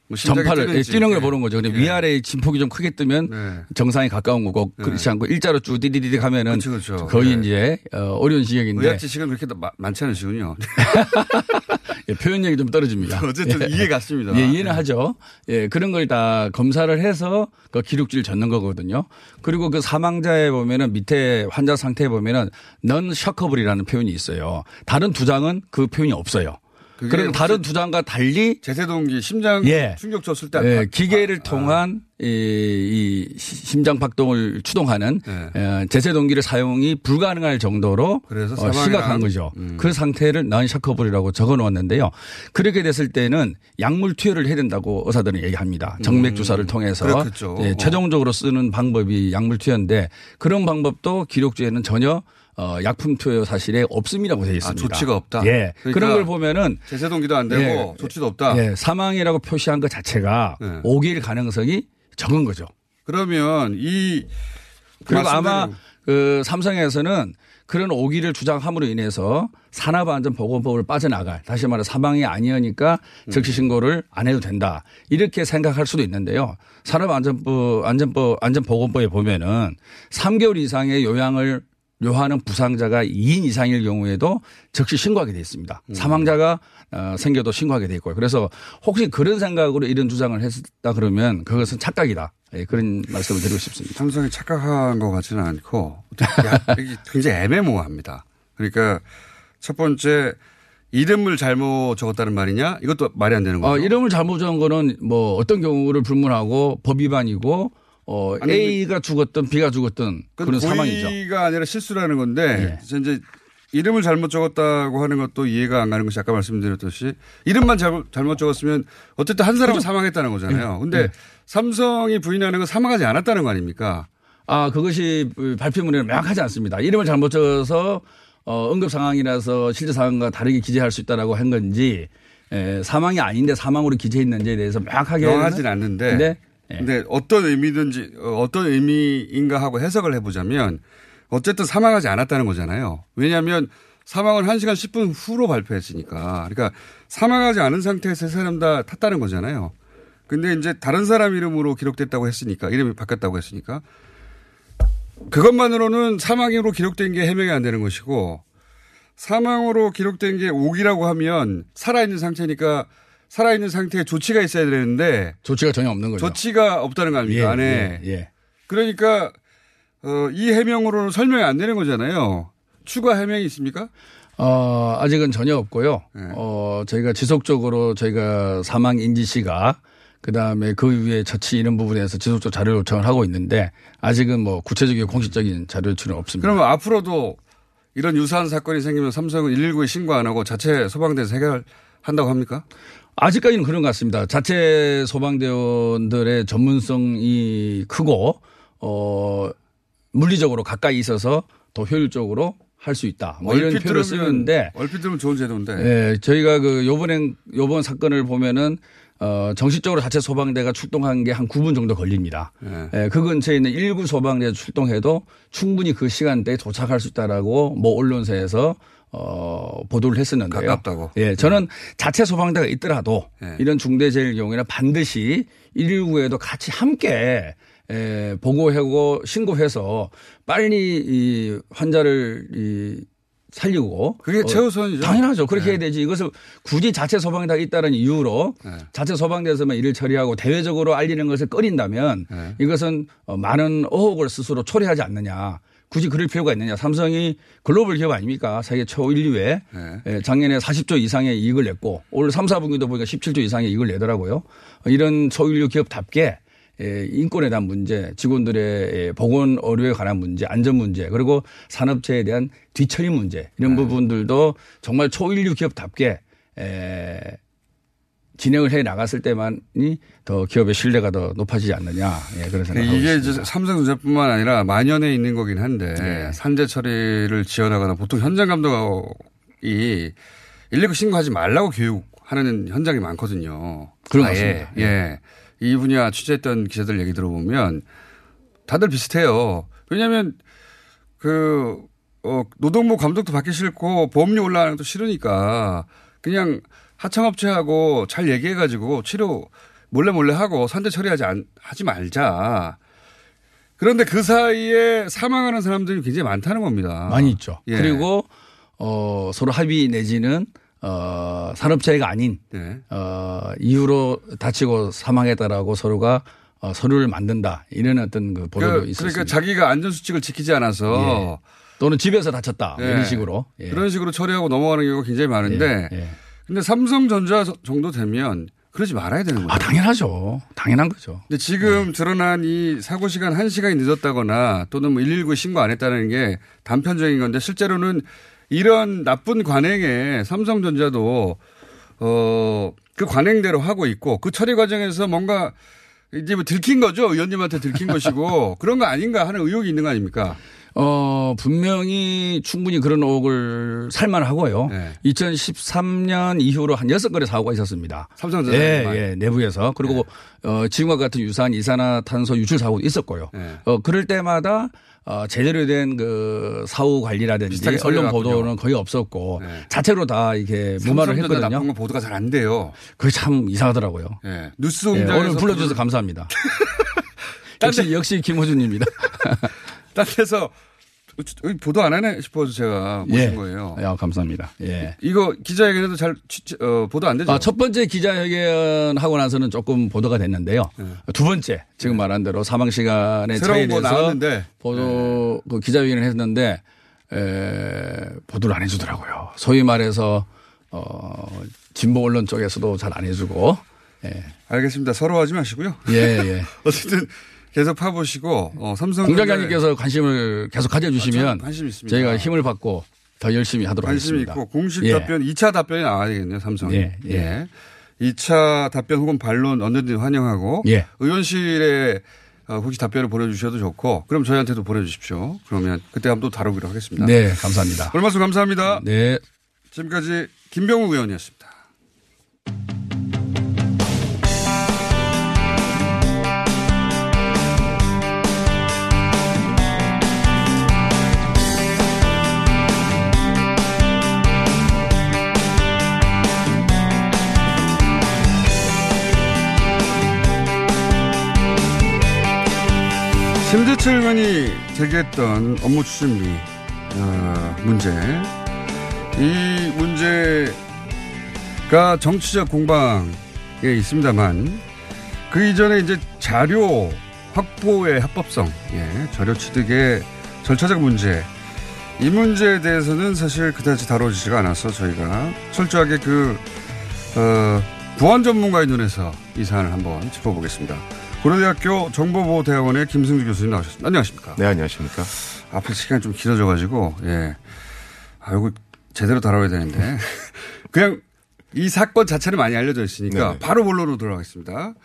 뭐 전파를. 예, 뛰는 걸 예. 보는 거죠. 근데 예. 위아래 진폭이 좀 크게 뜨면 네. 정상에 가까운 거고 그렇지 않고 일자로 쭉 디디디디 가면은 그렇죠. 거의 네. 이제 어, 어려운 지역인데 의학지 시간 그렇게 마- 많지 않으시군요. [LAUGHS] 예, 표현력이 좀 떨어집니다. 어쨌든 예. 이해 갔습니다. 예, 이해는 하죠. 예, 그런 걸 다 검사를 해서 그 기록지를 적는 거거든요. 그리고 그 사망자에 보면은 밑에 환자 상태에 보면은 넌 셔커블이라는 표현이 있어요. 다른 두 장은 그 표현이 없어요. 그럼 다른 두 장과 달리 제세동기 심장 예. 충격 줬을 때 예, 아, 기계를 통한 이, 이 시- 심장 박동을 추동하는 어, 제세 동기를 사용이 불가능할 정도로 네. 그래서 어, 심각한 거죠. 음. 그 상태를 넌 셔커블이라고 적어 놓았는데요. 그렇게 됐을 때는 약물 투여를 해야 된다고 의사들은 얘기합니다. 정맥 주사를 통해서 음. 예, 어. 최종적으로 쓰는 방법이 약물 투여인데 그런 방법도 기록주에는 전혀 어, 약품 투여 사실에 없음이라고 되어 있습니다. 아, 조치가 없다? 예. 그러니까 그런 걸 보면은 제세 동기도 안 되고 예. 조치도 없다. 예, 사망이라고 표시한 것 자체가 네. 오길 가능성이 적은 거죠. 그러면 이 그리고 말씀대로- 아마 그 삼성에서는 그런 오기를 주장함으로 인해서 산업안전보건법을 빠져나갈 다시 말해 사망이 아니니까 음. 즉시 신고를 안 해도 된다 이렇게 생각할 수도 있는데요. 산업안전법 안전법 안전보건법에 보면은 3개월 이상의 요양을 요하는 부상자가 2인 이상일 경우에도 즉시 신고하게 돼 있습니다. 음. 사망자가 어, 생겨도 신고하게 돼 있고요. 그래서 혹시 그런 생각으로 이런 주장을 했다 그러면 그것은 착각이다. 예, 그런 말씀을 드리고 싶습니다. 삼성이 착각한 것 같지는 않고 [LAUGHS] 굉장히 애매모호합니다. 그러니까 첫 번째 이름을 잘못 적었다는 말이냐 이것도 말이 안 되는 거죠. 어, 이름을 잘못 적은 거는 뭐 어떤 경우를 불문하고 법 위반이고 어, 아니, A가 죽었든 B가 죽었든 그런 사망이죠. 고의가 아니라 실수라는 건데 예. 이제 이름을 잘못 적었다고 하는 것도 이해가 안 가는 것이 아까 말씀드렸듯이 이름만 잘못, 잘못 적었으면 어쨌든 한 사람은 사망했다는 거잖아요. 예. 근데 예. 삼성이 부인하는 건 사망하지 않았다는 거 아닙니까? 아, 그것이 발표문에는 명확하지 않습니다. 이름을 잘못 적어서 어, 응급 상황이라서 실제 상황과 다르게 기재할 수 있다라고 한 건지 에, 사망이 아닌데 사망으로 기재했는지에 대해서 명확하게 명하진 않는데 근데 근데 어떤 의미든지 어, 어떤 의미인가 하고 해석을 해보자면 어쨌든 사망하지 않았다는 거잖아요. 왜냐하면 사망은 1시간 10분 후로 발표했으니까. 그러니까 사망하지 않은 상태에서 세 사람 다 탔다는 거잖아요. 근데 이제 다른 사람 이름으로 기록됐다고 했으니까 이름이 바뀌었다고 했으니까 그것만으로는 사망으로 기록된 게 해명이 안 되는 것이고 사망으로 기록된 게 옥이라고 하면 살아있는 상태니까 살아있는 상태에 조치가 있어야 되는데 조치가 전혀 없는 거죠. 조치가 없다는 거 아닙니까? 예, 안에. 예, 예. 그러니까 어, 이 해명으로는 설명이 안 되는 거잖아요. 추가 해명이 있습니까? 어, 아직은 전혀 없고요. 네. 어, 저희가 지속적으로 저희가 사망 인지시가 그 다음에 그 위에 처치 이런 부분에서 지속적으로 자료 요청을 하고 있는데 아직은 뭐 구체적이고 공식적인 자료 요청은 없습니다. 그러면 앞으로도 이런 유사한 사건이 생기면 삼성은 119에 신고 안 하고 자체 소방대에서 해결한다고 합니까? 아직까지는 그런 것 같습니다. 자체 소방대원들의 전문성이 크고 어 물리적으로 가까이 있어서 더 효율적으로 할 수 있다. 뭐 이런 표현을 쓰는데 얼핏 들으면 좋은 제도인데. 예, 저희가 그 요번엔 요번 사건을 보면은 어 정식적으로 자체 소방대가 출동한 게 한 9분 정도 걸립니다. 네. 예, 그 근처에 있는 1구 소방대 출동해도 충분히 그 시간대에 도착할 수 있다라고 뭐 언론사에서 어 보도를 했었는데요. 가깝다고. 예, 저는 자체 소방대가 있더라도 네. 이런 중대 재해 경우에는 반드시 119에도 같이 함께 에, 보고하고 신고해서 빨리 이 환자를 이 살리고 그게 어, 최우선이죠. 당연하죠. 그렇게 네. 해야 되지. 이것을 굳이 자체 소방대가 있다는 이유로 네. 자체 소방대에서만 일을 처리하고 대외적으로 알리는 것을 꺼린다면 네. 이것은 어, 많은 의혹을 스스로 초래하지 않느냐. 굳이 그럴 필요가 있느냐. 삼성이 글로벌 기업 아닙니까? 세계 초인류에 네. 예, 작년에 40조 이상의 이익을 냈고 올 3, 4분기도 보니까 17조 이상의 이익을 내더라고요. 어, 이런 초인류 기업답게 예, 인권에 대한 문제, 직원들의 예, 보건 의료에 관한 문제, 안전 문제, 그리고 산업체에 대한 뒤처리 문제 이런 부분들도 정말 초인류 기업답게 에, 진행을 해 나갔을 때만이 더 기업의 신뢰가 더 높아지지 않느냐. 예, 그런 하고 이게 있습니다. 이제 삼성전자뿐만 아니라 만연해 있는 거긴 한데 네. 산재 처리를 지원하거나 보통 현장 감독이 119 신고하지 말라고 교육하는 현장이 많거든요. 그런 것 아예. 같습니다. 네. 예. 이 분야 취재했던 기자들 얘기 들어보면 다들 비슷해요. 왜냐하면 그 어, 노동부 감독도 받기 싫고 보험료 올라가는 것도 싫으니까 그냥 하청업체하고 잘 얘기해가지고 치료 몰래 몰래 하고 산재 처리하지 않, 하지 말자. 그런데 그 사이에 사망하는 사람들이 굉장히 많다는 겁니다. 많이 있죠. 예. 그리고 어, 서로 합의 내지는 어, 산업재해가 아닌 네. 어, 이유로 다치고 사망했다라고 서로가 어, 서류를 만든다 이런 어떤 그 보도도 그, 있었습니다. 그러니까 자기가 안전 수칙을 지키지 않아서 또는 집에서 다쳤다 예. 이런 식으로 예. 그런 식으로 처리하고 넘어가는 경우가 굉장히 많은데 예, 예. 근데 삼성전자 정도 되면 그러지 말아야 되는 거죠. 아 당연하죠. 당연한 거죠. 근데 지금 드러난 이 사고 시간 1시간이 늦었다거나 또는 뭐 119 신고 안 했다는 게 단편적인 건데 실제로는 이런 나쁜 관행에 삼성전자도 어, 그 관행대로 하고 있고 그 처리 과정에서 뭔가 이제 뭐 들킨 거죠. 의원님한테 들킨 것이고 [LAUGHS] 그런 거 아닌가 하는 의혹이 있는 거 아닙니까? 어, 분명히 충분히 그런 의혹을 살만하고요. 네. 2013년 이후로 한 6건의 사고가 있었습니다. 삼성전자 예. 예, 내부에서. 그리고 어, 지금과 같은 유사한 이산화탄소 유출 사고도 있었고요. 네. 어, 그럴 때마다 어, 제대로 된 그 사후 관리라든지 언론. 보도는 거의 없었고 네. 자체로 다 이렇게 무마를 했거든요. 나쁜 거 보도가 잘 안 돼요. 그게 참 이상하더라고요. 예. 뉴스 예, 오늘 불러주셔서 감사합니다. [LAUGHS] 역시, 역시 김호준입니다. [LAUGHS] 딴 데서 보도 안 하네 싶어서 제가 모신 예. 거예요. 야, 감사합니다. 예. 이거 기자회견에도 잘 취- 어, 보도 안 되죠? 아, 첫 번째 기자회견 하고 나서는 조금 보도가 됐는데요. 두 번째 지금 말한 대로 사망 차이에 거 대해서 나왔는데. 보도 그 기자회견을 했는데 에, 보도를 안 해주더라고요. 소위 말해서 어, 진보 언론 쪽에서도 잘 안 해주고. 예. 알겠습니다. 서로 하지 마시고요. 예, 예. [LAUGHS] 어쨌든 계속 파보시고 어, 삼성 공장장님께서 관심을 계속 가져주시면 아, 관심 있습니다. 저희가 힘을 받고 더 열심히 하도록 관심이 하겠습니다. 있고 공식 예. 답변 2차 답변이 나와야 되겠네요. 삼성이. 예, 예. 2차 답변 혹은 반론 언제든지 환영하고 예. 의원실에 어, 혹시 답변을 보내주셔도 좋고 그럼 저희한테도 보내주십시오. 그러면 그때 한번 또 다루기로 하겠습니다. 네, 감사합니다. 말씀 감사합니다. 네. 지금까지 김병우 의원이었습니다. 의원이 제기했던 업무 추진비 어, 문제 이 문제가 정치적 공방에 있습니다만 그 이전에 이제 자료 확보의 합법성, 예, 자료 취득의 절차적 문제 이 문제에 대해서는 사실 그다지 다뤄지지가 않아서 저희가 철저하게 그, 어, 보안 전문가의 눈에서 이 사안을 한번 짚어보겠습니다. 고려대학교 정보보호대학원의 김승주 교수님 나오셨습니다. 안녕하십니까. 네, 안녕하십니까. 앞에 시간이 좀 길어져가지고, 예. 아, 이거 제대로 다뤄야 되는데. [LAUGHS] 그냥 이 사건 자체는 많이 알려져 있으니까 네네. 바로 본론으로 들어가겠습니다.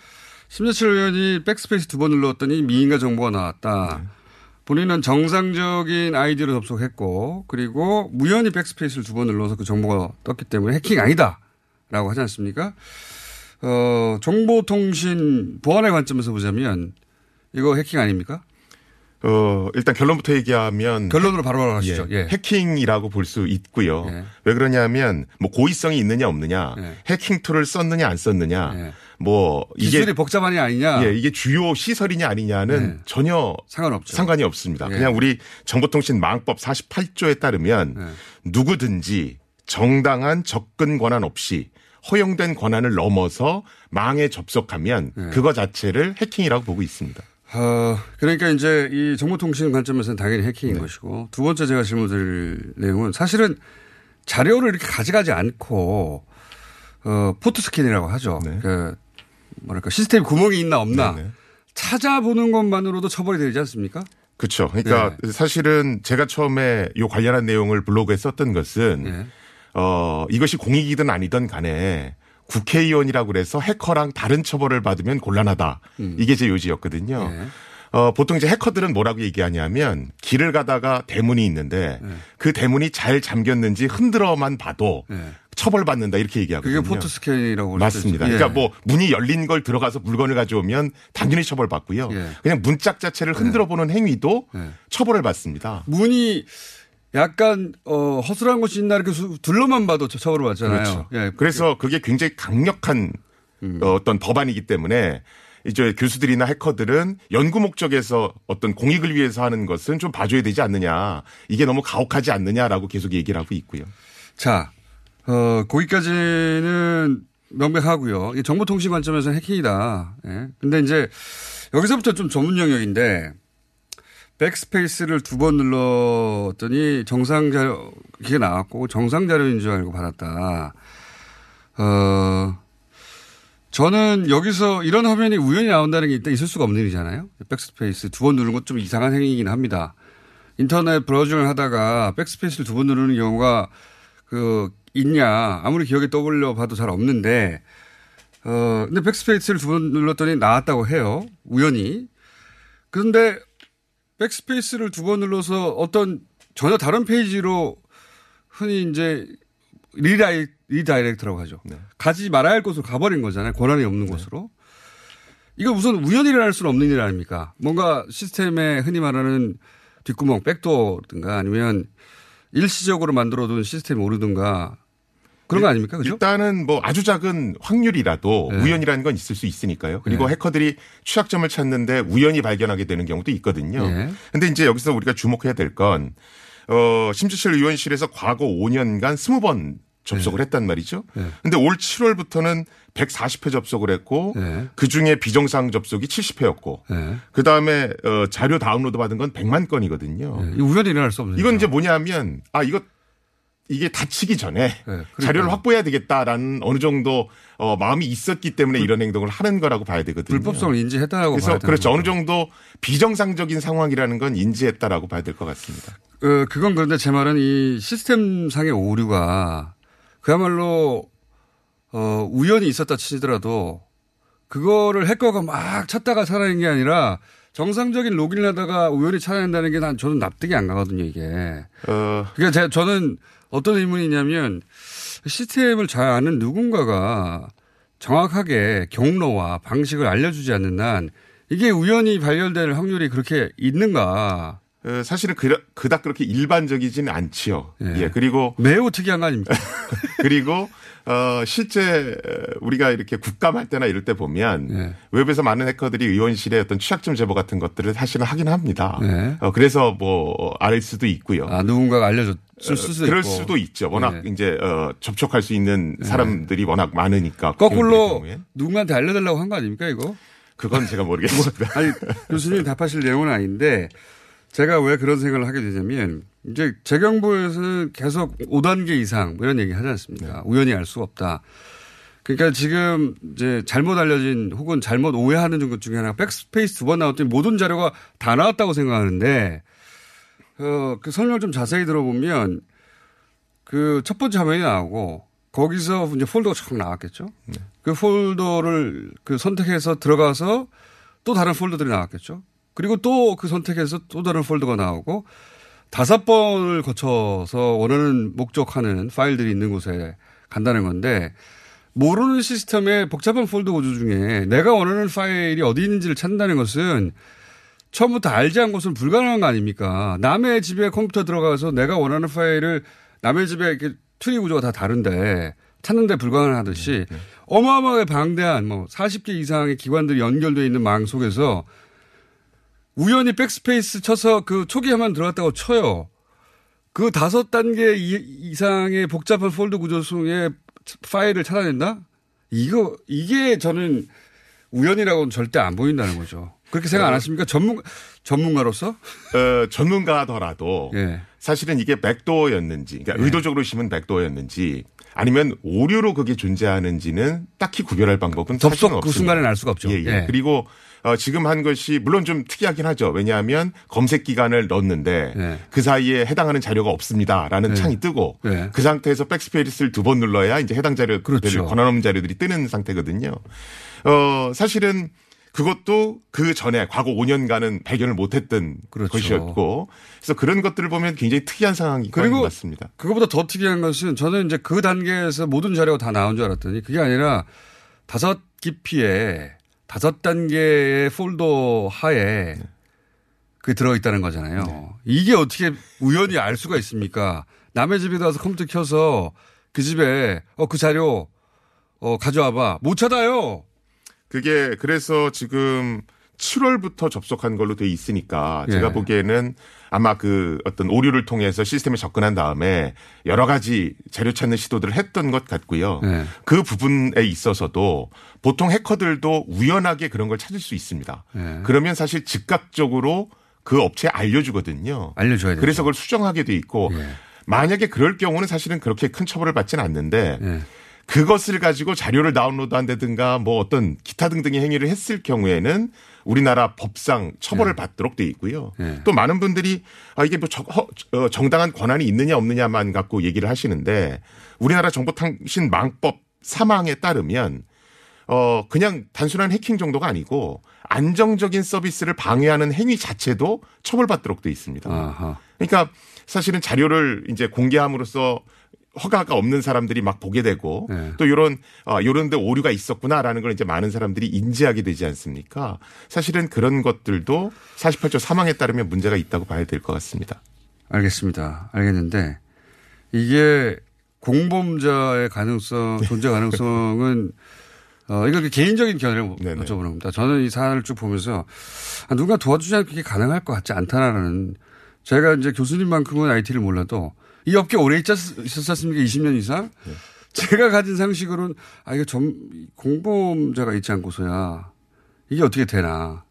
심재철 의원이 백스페이스 두 번 눌렀더니 미인가 정보가 나왔다. 본인은 정상적인 아이디로 접속했고 그리고 우연히 backspace를 두 번 눌러서 그 정보가 떴기 때문에 해킹 아니다. 라고 하지 않습니까? 어, 정보통신 보안의 관점에서 보자면 이거 해킹 아닙니까? 어, 일단 결론부터 얘기하면 결론으로 바로 가시죠. 예, 예. 해킹이라고 볼 수 있고요. 왜 그러냐면 뭐 고의성이 있느냐 없느냐, 해킹 tool을 썼느냐 안 썼느냐, 뭐 이게 기술이 복잡하냐 아니냐. 예, 이게 주요 시설이냐 아니냐는 전혀 상관없죠. 상관이 없습니다. 예. 그냥 우리 정보통신망법 48조에 따르면 누구든지 정당한 접근 권한 없이 허용된 권한을 넘어서 망에 접속하면 그거 자체를 해킹이라고 보고 있습니다. 어, 그러니까 이제 이 정보통신 관점에서는 당연히 해킹인 네. 것이고 두 번째 제가 질문 드릴 내용은 사실은 자료를 이렇게 가져가지 않고 어, 포트 스캔이라고 하죠. 네. 그 뭐랄까 시스템 구멍이 있나 없나 찾아보는 것만으로도 처벌이 되지 않습니까? 그렇죠. 그러니까 네. 사실은 제가 처음에 요 관련한 내용을 블로그에 썼던 것은 네. 어 이것이 공익이든 아니든 간에 국회의원이라고 그래서 해커랑 다른 처벌을 받으면 곤란하다. 음. 이게 제 요지였거든요. 네. 어, 보통 이제 해커들은 뭐라고 얘기하냐면 길을 가다가 대문이 있는데 그 대문이 잘 잠겼는지 흔들어만 봐도 처벌받는다 이렇게 얘기하거든요. 그게 포트 스캔이라고 볼 수도 맞습니다. 있죠. 예. 그러니까 뭐 문이 열린 걸 들어가서 물건을 가져오면 당연히 처벌받고요. 예. 그냥 문짝 자체를 흔들어 보는 행위도 네. 처벌을 받습니다. 문이 약간 어, 허술한 곳이 있나 이렇게 수- 둘러만 봐도 저- 처벌을 받잖아요. 그렇죠. 예. 그래서 그게 굉장히 강력한 음. 어, 어떤 법안이기 때문에 이제 교수들이나 해커들은 연구 목적에서 어떤 공익을 위해서 하는 것은 좀 봐줘야 되지 않느냐. 이게 너무 가혹하지 않느냐라고 계속 얘기를 하고 있고요. 자, 어, 거기까지는 명백하고요. 이 정보통신 관점에서는 해킹이다. 예. 근데 이제 여기서부터 좀 전문 영역인데 backspace를 두 번 눌렀더니 정상 자료, 이게 나왔고 정상 자료인 줄 알고 받았다. 어, 저는 여기서 이런 화면이 우연히 나온다는 게 일단 있을 수가 없는 일이잖아요. 백스페이스 두 번 누르는 건 좀 이상한 행위이긴 합니다. 인터넷 browsing을 하다가 backspace를 두 번 누르는 경우가 그 있냐 아무리 기억에 떠올려 봐도 잘 없는데 어 근데 backspace를 두 번 눌렀더니 나왔다고 해요 우연히 그런데 backspace를 두 번 눌러서 어떤 전혀 다른 페이지로 흔히 이제 redi, redirect라고 하죠. 가지 말아야 할 곳으로 가버린 거잖아요. 권한이 없는 곳으로. 이거 우선 우연히 일어날 수는 없는 일 아닙니까? 뭔가 시스템에 흔히 말하는 뒷구멍, backdoor든가 아니면 일시적으로 만들어둔 시스템 오류든가 그런 거 아닙니까? 그죠? 일단은 뭐 아주 작은 확률이라도 네. 우연이라는 건 있을 수 있으니까요. 그리고 네. 해커들이 취약점을 찾는데 우연히 발견하게 되는 경우도 있거든요. 네. 근데 이제 여기서 우리가 주목해야 될 건, 어, 심지철 의원실에서 과거 5년간 20번 접속을 했단 말이죠. 네. 근데 올 7월부터는 140회 접속을 했고, 네. 그 중에 비정상 접속이 70회였고, 그 다음에 어, 자료 다운로드 받은 건 100만 건이거든요. 이 우연히 일어날 수 없는 이건 이제 뭐냐면, 아, 이거 이게 다치기 전에 자료를 확보해야 되겠다라는 어느 정도 어, 마음이 있었기 때문에 이런 행동을 하는 거라고 봐야 되거든요. 불법성을 인지했다라고 그래서 그렇죠. 거죠. 어느 정도 비정상적인 상황이라는 건 인지했다라고 봐야 될 것 같습니다. 어, 그건 그런데 제 말은 이 시스템상의 오류가 그야말로 어, 우연히 있었다 치더라도 그거를 해커가 막 찾다가 찾아낸 게 아니라 정상적인 로그인을 하다가 우연히 찾아낸다는 게 난 저는 납득이 안 가거든요, 이게. 어, 그러니까 제가 저는 어떤 의문이냐면 시스템을 잘 아는 누군가가 정확하게 경로와 방식을 알려주지 않는 난 이게 우연히 발견될 확률이 그렇게 있는가. 어, 사실은 그, 그닥 그렇게 일반적이지는 않지요. 예. 그리고 매우 특이한 거 아닙니까? [LAUGHS] 그리고 어 실제 우리가 이렇게 국감할 때나 이럴 때 보면 네. 웹에서 많은 해커들이 의원실의 어떤 취약점 제보 같은 것들을 사실은 하긴 합니다. 네. 어 그래서 뭐 알 수도 있고요. 아, 누군가가 알려줬을 어, 수도 그럴 있고. 수도 있죠. 워낙 네. 이제 어 접촉할 수 있는 사람들이 워낙 많으니까. 거꾸로 누군가한테 알려달라고 한 거 아닙니까, 이거? 그건 제가 모르겠습니다. 아니, 교수님 답하실 내용은 아닌데, 제가 왜 그런 생각을 하게 되냐면, 이제 재경부에서는 계속 5단계 이상 뭐 이런 얘기 하지 않습니까? 우연히 알 수가 없다. 그러니까 지금 이제 잘못 알려진 혹은 잘못 오해하는 것 중에 하나가 백스페이스 두 번 나왔더니 모든 자료가 다 나왔다고 생각하는데 어, 그 설명을 좀 자세히 들어보면 그 첫 번째 화면이 나오고 거기서 이제 폴더가 쫙 나왔겠죠. 그 폴더를 그 선택해서 들어가서 또 다른 폴더들이 나왔겠죠. 그리고 또 그 선택해서 또 다른 폴더가 나오고 다섯 번을 거쳐서 원하는 목적하는 파일들이 있는 곳에 간다는 건데 모르는 시스템의 복잡한 폴더 구조 중에 내가 원하는 파일이 어디 있는지를 찾는다는 것은 처음부터 알지 않은 것은 불가능한 거 아닙니까? 남의 집에 컴퓨터 들어가서 내가 원하는 파일을 남의 집에 이렇게 트리 구조가 다 다른데 찾는데 불가능하듯이 어마어마하게 방대한 뭐 40개 이상의 기관들이 연결되어 있는 망 속에서 우연히 백스페이스 쳐서 그 초기화만 들어갔다고 쳐요. 그 다섯 단계 이상의 복잡한 폴더 구조 속에 파일을 찾아낸다? 이거, 이게 저는 우연이라고는 절대 안 보인다는 거죠. 그렇게 생각 안 하십니까? 전문, 전문가로서? 어, 전문가더라도 [LAUGHS] 예. 사실은 이게 백도어였는지, 그러니까 의도적으로 심은 백도어였는지 아니면 오류로 그게 존재하는지는 딱히 구별할 방법은 접속 그 순간에는 알 수가 없죠. 예, 예. 예. 그리고 어, 지금 한 것이 물론 좀 특이하긴 하죠. 왜냐하면 검색 기간을 넣었는데 예. 그 사이에 해당하는 자료가 없습니다라는 네. 창이 뜨고 네. 그 상태에서 백스페이스를 두 번 눌러야 이제 해당 자료들 그렇죠. 권한 없는 자료들이 뜨는 상태거든요. 어, 사실은 그것도 그 전에 과거 5년간은 발견을 못했던 그렇죠. 것이었고 그래서 그런 것들을 보면 굉장히 특이한 상황인 것 같습니다. 그거보다 더 특이한 것은 저는 이제 그 단계에서 모든 자료가 다 나온 줄 알았더니 그게 아니라 다섯 깊이에 다섯 단계의 폴더 하에 그게 들어있다는 거잖아요. 이게 어떻게 우연히 알 수가 있습니까? 남의 집에 가서 컴퓨터 켜서 그 집에 어, 그 자료 어, 가져와봐. 못 찾아요. 그게 그래서 지금 7월부터 접속한 걸로 돼 있으니까 예. 제가 보기에는 아마 그 어떤 오류를 통해서 시스템에 접근한 다음에 여러 가지 자료 찾는 시도들을 했던 것 같고요. 네. 그 부분에 있어서도 보통 해커들도 우연하게 그런 걸 찾을 수 있습니다. 네. 그러면 사실 즉각적으로 그 업체에 알려주거든요. 알려줘야 되죠. 그래서 그걸 수정하게 돼 있고 예. 만약에 그럴 경우는 사실은 그렇게 큰 처벌을 받지는 않는데 예. 그것을 가지고 자료를 다운로드 한다든가 뭐 어떤 기타 등등의 행위를 했을 경우에는 우리나라 법상 처벌을 받도록 돼 있고요. 예. 또 많은 분들이 아 이게 뭐 어, 정당한 권한이 있느냐 없느냐만 갖고 얘기를 하시는데 우리나라 정보통신 망법 사망에 따르면 어 그냥 단순한 해킹 정도가 아니고 안정적인 서비스를 방해하는 행위 자체도 처벌받도록 돼 있습니다. 아하. 그러니까 사실은 자료를 이제 공개함으로써 허가가 없는 사람들이 막 보게 되고 네. 또 이런 아 요런데 오류가 있었구나라는 걸 이제 많은 사람들이 인지하게 되지 않습니까? 사실은 그런 것들도 48조 사망에 따르면 문제가 있다고 봐야 될 것 같습니다. 알겠습니다. 알겠는데 이게 공범자의 가능성, 존재 가능성은 어, 이거 개인적인 견해를 여쭤보는 겁니다. 저는 이 사안을 쭉 보면서 아, 누가 도와주지 않고 그게 가능할 것 같지 않다라는 제가 이제 교수님만큼은 IT를 몰라도 이 업계 오래 있 있었습니까? 20년 이상? 제가 가진 상식으로는 아, 이거 좀 공범자가 있지 않고서야 이게 어떻게 되나.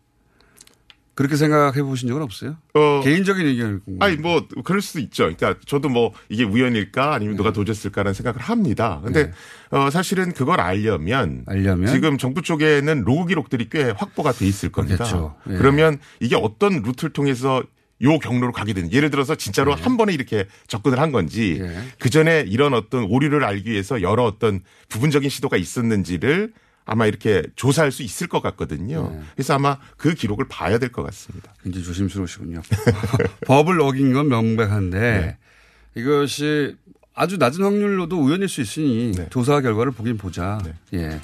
그렇게 생각해 보신 적은 없어요? 어, 개인적인 의견을 궁금 아니 뭐 그럴 수도 있죠. 그러니까 저도 뭐 이게 우연일까 아니면 누가 도와줬을까라는 생각을 합니다. 근데 네. 어 사실은 그걸 알려면, 알려면? 지금 정부 쪽에는 로그 기록들이 꽤 확보가 돼 있을 겁니다. 그렇겠죠. 예. 그러면 이게 어떤 루트를 통해서 요 경로로 가게 되는 예를 들어서 진짜로 네. 한 번에 이렇게 접근을 한 건지 그 전에 이런 어떤 오류를 알기 위해서 여러 어떤 부분적인 시도가 있었는지를 아마 이렇게 조사할 수 있을 것 같거든요. 네. 그래서 아마 그 기록을 봐야 될 것 같습니다. 굉장히 조심스러우시군요. [LAUGHS] 법을 어긴 건 명백한데 네. 이것이 아주 낮은 확률로도 우연일 수 있으니 네. 조사 결과를 보긴 보자. 예.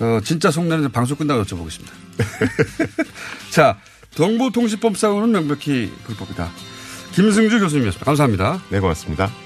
어, 진짜 속내는 방송 끝나고 여쭤보겠습니다. [LAUGHS] 자, 정보통신법상으로는 명백히 불법이다. 김승주 교수님이었습니다. 감사합니다. 네, 고맙습니다.